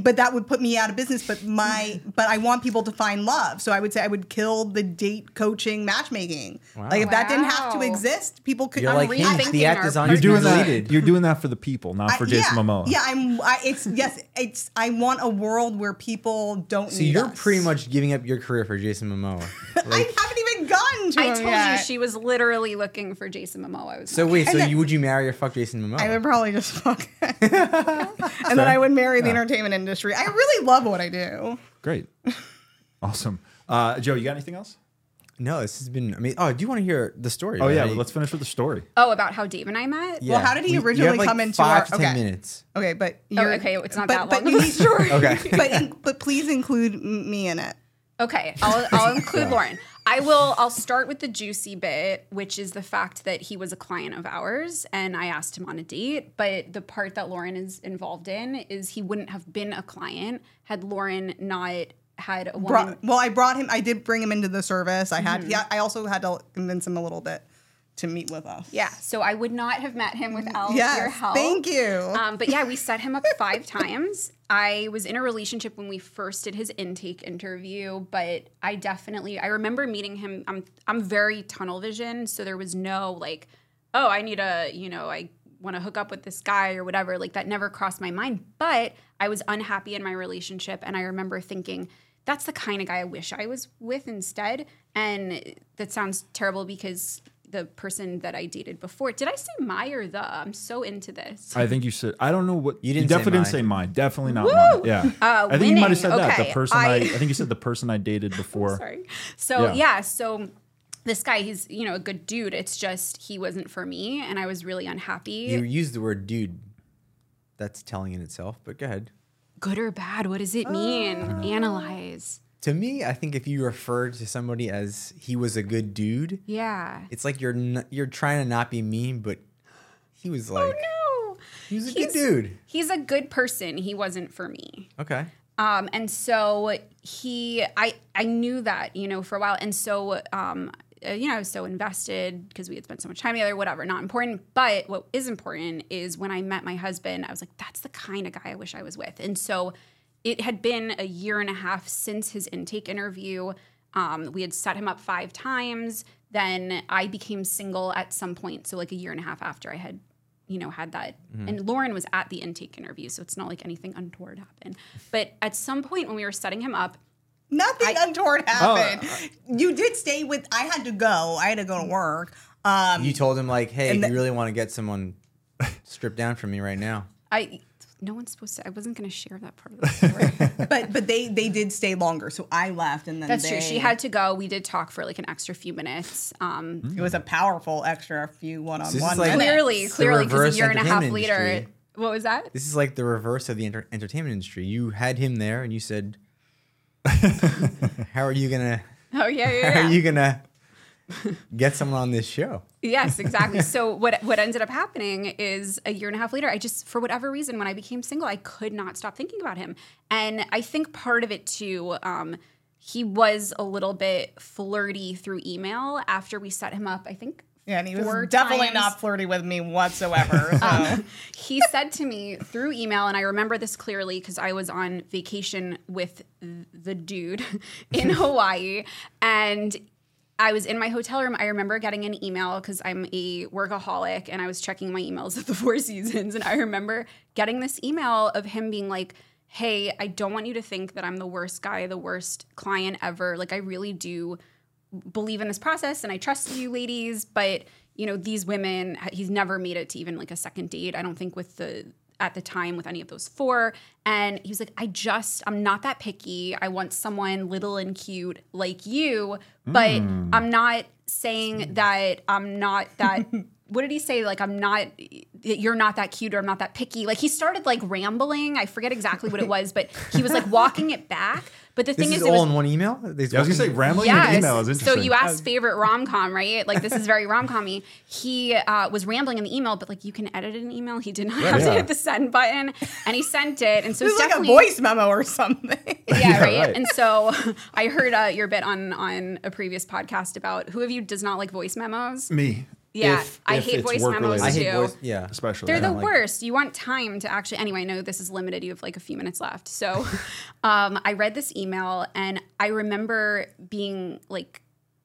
but that would put me out of business. But my, but I want people to find love. So I would say I would kill the date coaching matchmaking. Like if that didn't have to exist, people could. You're I'm like, Hinch, rethinking the act is on You're doing that. You're doing that for the people, not for I- Jason yeah, Momoa. Yeah, I'm. I, it's yes. It's. I want a world where people don't. So you're us. pretty much giving up your career for Jason Momoa. I haven't even gotten to I him told yet. you she was literally looking for Jason Momoa. I was so not- wait, so then- you would you marry or fuck Jason Momoa? I would probably just fuck. and then I would marry the entertainment industry. I really love what I do. Great. awesome. Uh, Joe, you got anything else? no, this has been. I mean, oh, do you want to hear the story? Oh about yeah. well, let's finish with the story. oh, about how Dave and I met. Yeah. Well, how did he We- you originally have, like, come into five our- to ten okay. minutes? Okay, but Oh, you're, okay, it's not but, that long But of you a need, story. Okay. but in, but please include me in it. Okay, I'll, I'll include Lauren. I will. I'll start with the juicy bit, which is the fact that he was a client of ours, and I asked him on a date. But the part that Lauren is involved in is he wouldn't have been a client had Lauren not had a woman. Brought, well, I brought him. I did bring him into the service. I Mm-hmm. had. Yeah, I also had to convince him a little bit to meet with us. Yeah, so I would not have met him without Yes, your help. thank you. Um, but yeah, we set him up five times. I was in a relationship when we first did his intake interview, but I definitely I remember meeting him. I'm I'm very tunnel vision, so there was no like, oh, I need a you know I want to hook up with this guy or whatever. Like that never crossed my mind. But I was unhappy in my relationship, and I remember thinking. That's the kind of guy I wish I was with instead. And that sounds terrible because the person that I dated before. Did I say my or the? I'm so into this. I think you said. I don't know what You didn't say definitely didn't mine. say mine. Definitely not Woo! mine. Yeah. Uh, I think you might have said that. The person I, I- I think you said the person I dated before. Sorry. So Yeah. yeah. so this guy, he's you know a good dude. It's just he wasn't for me, and I was really unhappy. You used the word dude. That's telling in itself, but go ahead. good or bad? What does it mean? Uh. Analyze. To me, I think if you refer to somebody as he was a good dude, Yeah. it's like you're n- you're trying to not be mean, but he was like oh No. he was a He's- good dude. He's a good person. He wasn't for me. Okay. Um, and so he, I, I knew that, you know, for a while. And so, um, uh, you know, I was so invested because we had spent so much time together, whatever, not important. But what is important is when I met my husband, I was like, that's the kind of guy I wish I was with. And so it had been a year and a half since his intake interview. Um, we had set him up five times. Then I became single at some point. So, like a year and a half after I had you know, had that. And Lauren was at the intake interview, so it's not like anything untoward happened. But at some point when we were setting him up, Nothing I- untoward Oh, happened. you did stay with. I had to go. I had to go to work. Um, You told him like, hey, And if the- you really want to get someone stripped down from me right now. I no one's supposed to. I wasn't going to share that part of the story. but but they they did stay longer, so I left, and then That's they, true. She had to go. We did talk for like an extra few minutes. Um, It was a powerful extra few one on one. is like- clearly, the clearly, because a year and a half later, industry. what was that? This is like the reverse of the enter- entertainment industry. You had him there, and you said, "How are you gonna? Oh yeah, yeah. How yeah. are you gonna get someone on this show?" Yes, exactly. so what what ended up happening is a year and a half later, I just for whatever reason when I became single, I could not stop thinking about him, and I think part of it too. Um, he was a little bit flirty through email after we set him up. I think. Yeah, and he was definitely times. not flirty with me whatsoever. So. he said to me through email, and I remember this clearly because I was on vacation with the dude in Hawaii, and I was in my hotel room. I remember getting an email because I'm a workaholic, and I was checking my emails at the Four Seasons, and I remember getting this email of him being like. Hey, I don't want you to think that I'm the worst guy, the worst client ever. Like, I really do believe in this process and I trust you ladies, but you know, these women he's never made it to even like a second date. I don't think with the at the time with any of those four. And he was like, I just I'm not that picky. I want someone little and cute like you, but hmm. I'm not saying that I'm not that what did he say? Like I'm not you're not that cute or I'm not that picky. Like he started like rambling. I forget exactly what it was, but he was like walking it back. But the This thing is is, all was, in one email. These I was gonna say fucking- rambling in an email is So you asked favorite rom com, right? Like this is very rom commy. He uh, was rambling in the email, but like you can edit an email. He did not have to hit the send button, and he sent it. And so This it's like a voice memo or something. yeah, Yeah, right? right. And so I heard uh, your bit on on a previous podcast about who of you does not like voice memos. Me. Yeah, If- I if hate it's voice memos. I hate too. voice. Yeah, Especially. They're I the don't like- worst. You want time to actually. Anyway, I know this is limited. You have like a few minutes left. So, um, I read this email and I remember being like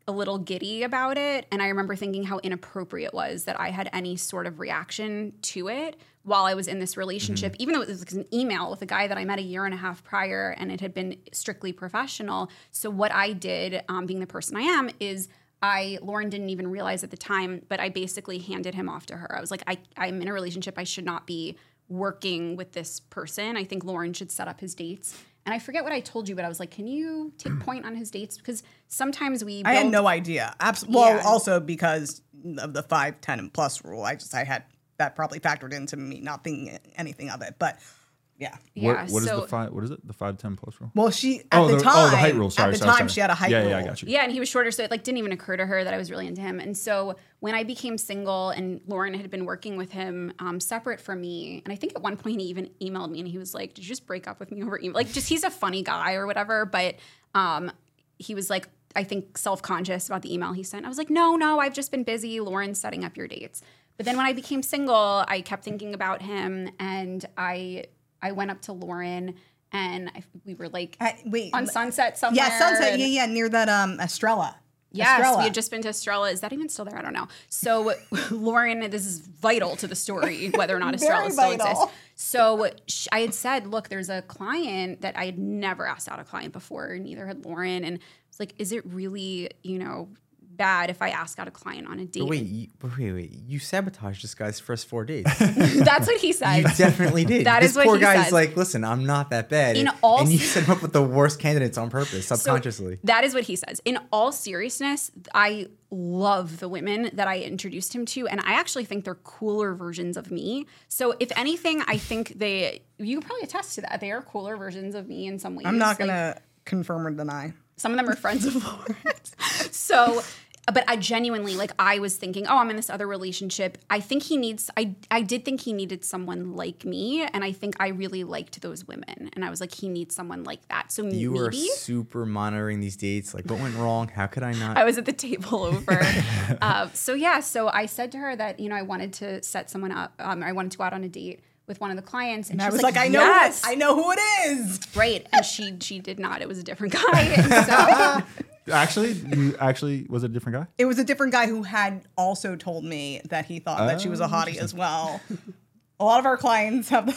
a little giddy about it, and I remember thinking how inappropriate it was that I had any sort of reaction to it while I was in this relationship, even though it was like an email with a guy that I met a year and a half prior, and it had been strictly professional. So what I did, um, being the person I am, is I Lauren didn't even realize at the time, but I basically handed him off to her. I was like, I, I'm in a relationship. I should not be working with this person. I think Lauren should set up his dates. And I forget what I told you, but I was like, can you take point on his dates? Because sometimes we I had no idea. Abs- well, Yeah. also because of the five, ten, and plus rule. I just I had that probably factored into me not thinking anything of it. But yeah. Yeah. What, what is so, the five? What is it? The five ten plus rule? Well, she at Oh, the, the- time. oh, the height rule. Sorry, at the sorry, time, sorry. she had a height Yeah, rule. yeah, I got you. Yeah, and he was shorter, so it like didn't even occur to her that I was really into him. And so when I became single, and Lauren had been working with him um, separate from me, and I think at one point he even emailed me, and he was like, "Did you just break up with me over email?" Like, just he's a funny guy or whatever. But um, he was like, I think self conscious about the email he sent. I was like, no, no, I've just been busy. Lauren's setting up your dates. But then when I became single, I kept thinking about him, and I I went up to Lauren, and I, we were like I- wait, on Sunset somewhere. yeah, Sunset. Yeah, yeah, near that um Estrella. Yes, Estrella. we had just been to Estrella. Is that even still there? I don't know. So, Lauren, this is vital to the story, whether or not Estrella still vital. exists. So, I had said, look, there's a client that I had never asked out a client before, neither had Lauren. And it's like, is it really, you know, bad if I ask out a client on a date? But wait, you, wait, wait. You sabotaged this guy's first four dates. That's what he said. You definitely did. That this is what poor he guy's said. like, listen, I'm not that bad. In and, all and you se- set him up with the worst candidates on purpose, So subconsciously. that is what he says. In all seriousness, I love the women that I introduced him to, and I actually think they're cooler versions of me. So, if anything, I think they, you can probably attest to that. They are cooler versions of me in some ways. I'm not Like, gonna confirm or deny. some of them are friends of Lauren's. so, but I genuinely like I was thinking, oh, I'm in this other relationship. I think he needs I I did think he needed someone like me and I think I really liked those women and I was like he needs someone like that. So You maybe were super monitoring these dates. Like, what went wrong? How could I not? I was at the table over. uh, so yeah, so I said to her that you know I wanted to set someone up. Um, I wanted to go out on a date with one of the clients, and, And I she was like, I know, yes, I know who it is. right. And she she did not. It was a different guy. And so Actually, you actually was it a different guy? It was a different guy who had also told me that he thought that she was a Oh, hottie as well. a lot of our clients have.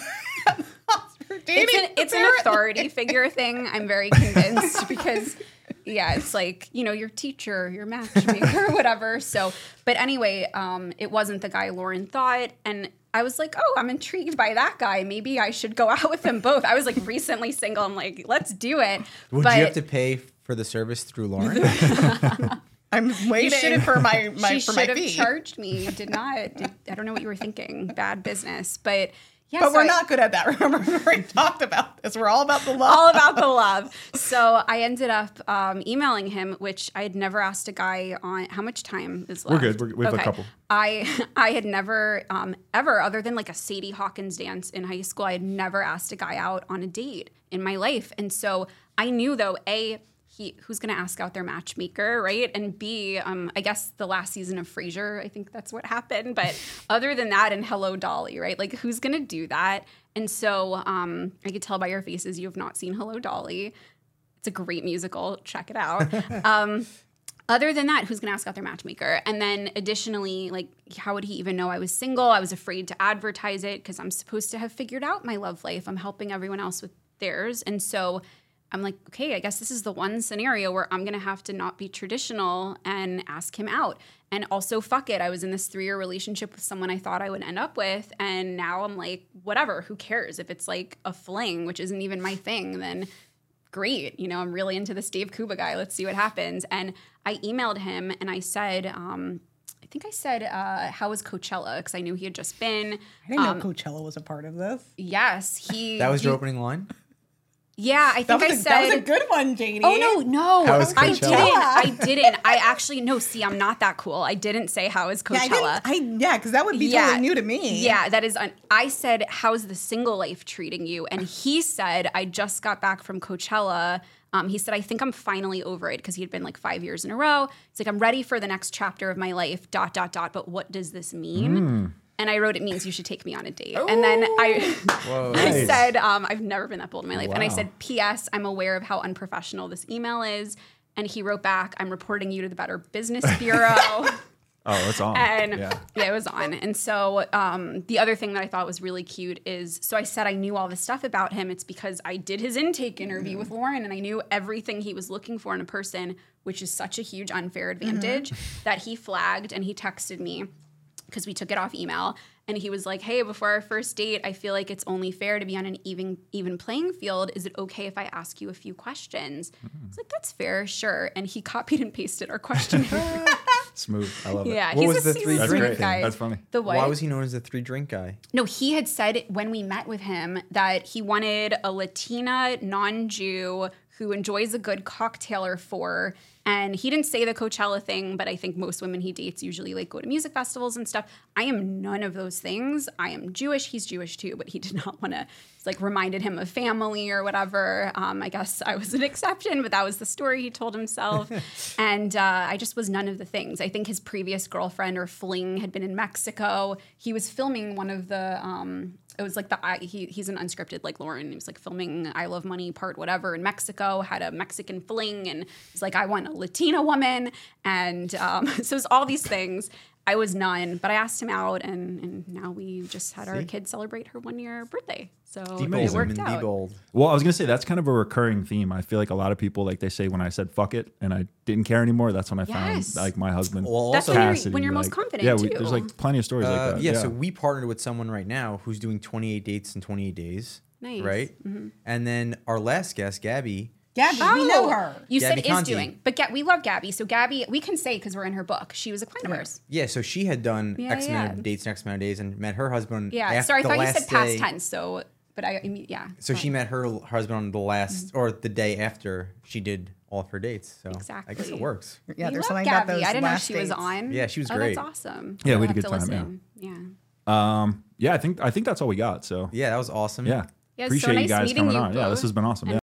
for dating, it's an it's an authority figure thing. I'm very convinced because yeah, it's like you know your teacher, your matchmaker, whatever. So, but anyway, um, it wasn't the guy Lauren thought, and I was like, oh, I'm intrigued by that guy. Maybe I should go out with them both. I was like recently single. I'm like, let's do it. Would but you have to pay for the service through Lauren? I'm waiting should've- for my, my she for should my have fee. charged me. You Did not. Did, I don't know what you were thinking. Bad business, but. Yeah, but so we're I- not good at that. Remember, we already talked about this. We're all about the love. all about the love. So I ended up um, emailing him, which I had never asked a guy on how much time is left. We're good. We're- we have a couple. I I had never um, ever, other than like a Sadie Hawkins dance in high school, I had never asked a guy out on a date in my life, and so I knew though a he who's going to ask out their matchmaker, right? And B, um, I guess the last season of Frasier, I think that's what happened. But other than that, and Hello Dolly, right? Like who's going to do that? And so um, I could tell by your faces you have not seen Hello Dolly. It's a great musical. Check it out. Um, other than that, who's going to ask out their matchmaker? And then additionally, like, how would he even know I was single? I was afraid to advertise it because I'm supposed to have figured out my love life. I'm helping everyone else with theirs. And so I'm like, okay, I guess this is the one scenario where I'm going to have to not be traditional and ask him out. And also, fuck it. I was in this three year relationship with someone I thought I would end up with. And now I'm like, whatever, who cares? If it's like a fling, which isn't even my thing, then great. You know, I'm really into this Dave Kuba guy. Let's see what happens. And I emailed him and I said, um, I think I said, uh, how was Coachella? Because I knew he had just been. I didn't Um, know Coachella was a part of this. Yes, he. that was your you- opening line? Yeah, I think was, said that was a good one, Jaydi. Oh no, no, How I didn't. I didn't. I actually no. See, I'm not that cool. I didn't say how is Yeah, I Coachella. I, yeah, because that would be Yeah. totally new to me. Yeah, that is. Un- I said, "How's the single life treating you?" And he said, "I just got back from Coachella." Um, he said, "I think I'm finally over it because he had been like five years in a row. It's like I'm ready for the next chapter of my life. Dot dot dot. But what does this mean?" And I wrote, "It means you should take me on a date." And then I, Whoa. I Nice. said, um, "I've never been that bold in my life." And I said, "P.S. I'm aware of how unprofessional this email is." And he wrote back, "I'm reporting you to the Better Business Bureau." Oh, it's on. and yeah. yeah. it was on. And so um, the other thing that I thought was really cute is so I said I knew all this stuff about him. It's because I did his intake interview with Lauren and I knew everything he was looking for in a person, which is such a huge unfair advantage that he flagged and he texted me because we took it off email and he was like hey before our first date i feel like it's only fair to be on an even even playing field is it okay if i ask you a few questions mm-hmm. i was like that's fair sure and he copied and pasted our questionnaire Smooth. I love it. yeah What he's was a, the three drink great. guy That's funny. the what Why was he known as the three drink guy? no, he had said when we met with him that he wanted a Latina non Jew who enjoys a good cocktail or four And he didn't say the Coachella thing, but I think most women he dates usually like go to music festivals and stuff. I am none of those things. I am Jewish. He's Jewish too, but he did not want to it's like reminded him of family or whatever. Um, I guess I was an exception, but that was the story he told himself. and uh, I just was none of the things. I think his previous girlfriend or fling had been in Mexico. He was filming one of the. Um, it was like the I, he he's an unscripted like Lauren. He was like filming I Love Money part whatever in Mexico. Had a Mexican fling, and he's like I want a Latina woman, and um, so it was all these things. I was none, but I asked him out, and, and now we just had our kid celebrate her one year birthday. So Be it bold, worked out. Be bold. Well, I was gonna say that's kind of a recurring theme. I feel like a lot of people like they say when I said fuck it and I didn't care anymore. That's when I Yes. found like my husband. Well, That's also, when you're, when you're most confident Yeah, too. we, there's like plenty of stories Uh, like that. yeah, so we partnered with someone right now who's doing 28 dates in 28 days. Nice. Right? And then our last guest, Gabby, Gabby, we know her. Oh, You Gabby said is doing, but Ga- we love Gabby. So Gabby, we can say because we're in her book. She was a client of ours. yeah, so she had done Yeah, X amount yeah. of dates, X amount of days, and met her husband. Yeah. after Sorry, I thought you said past day- tense. So, but I, I mean, yeah. So she met her husband on the last, or the day after she did all of her dates. So exactly, I guess it works. Yeah, we there's love something Gabby. about those I didn't know last she was on. Yeah, she was oh, great. That's awesome. Yeah, I'll we had a good to time, listen. Yeah. um, yeah, I think I think that's all we got. So Yeah, that was awesome. Yeah, yeah, it's so appreciate you guys coming you on. Yeah, this has been awesome. And Yeah.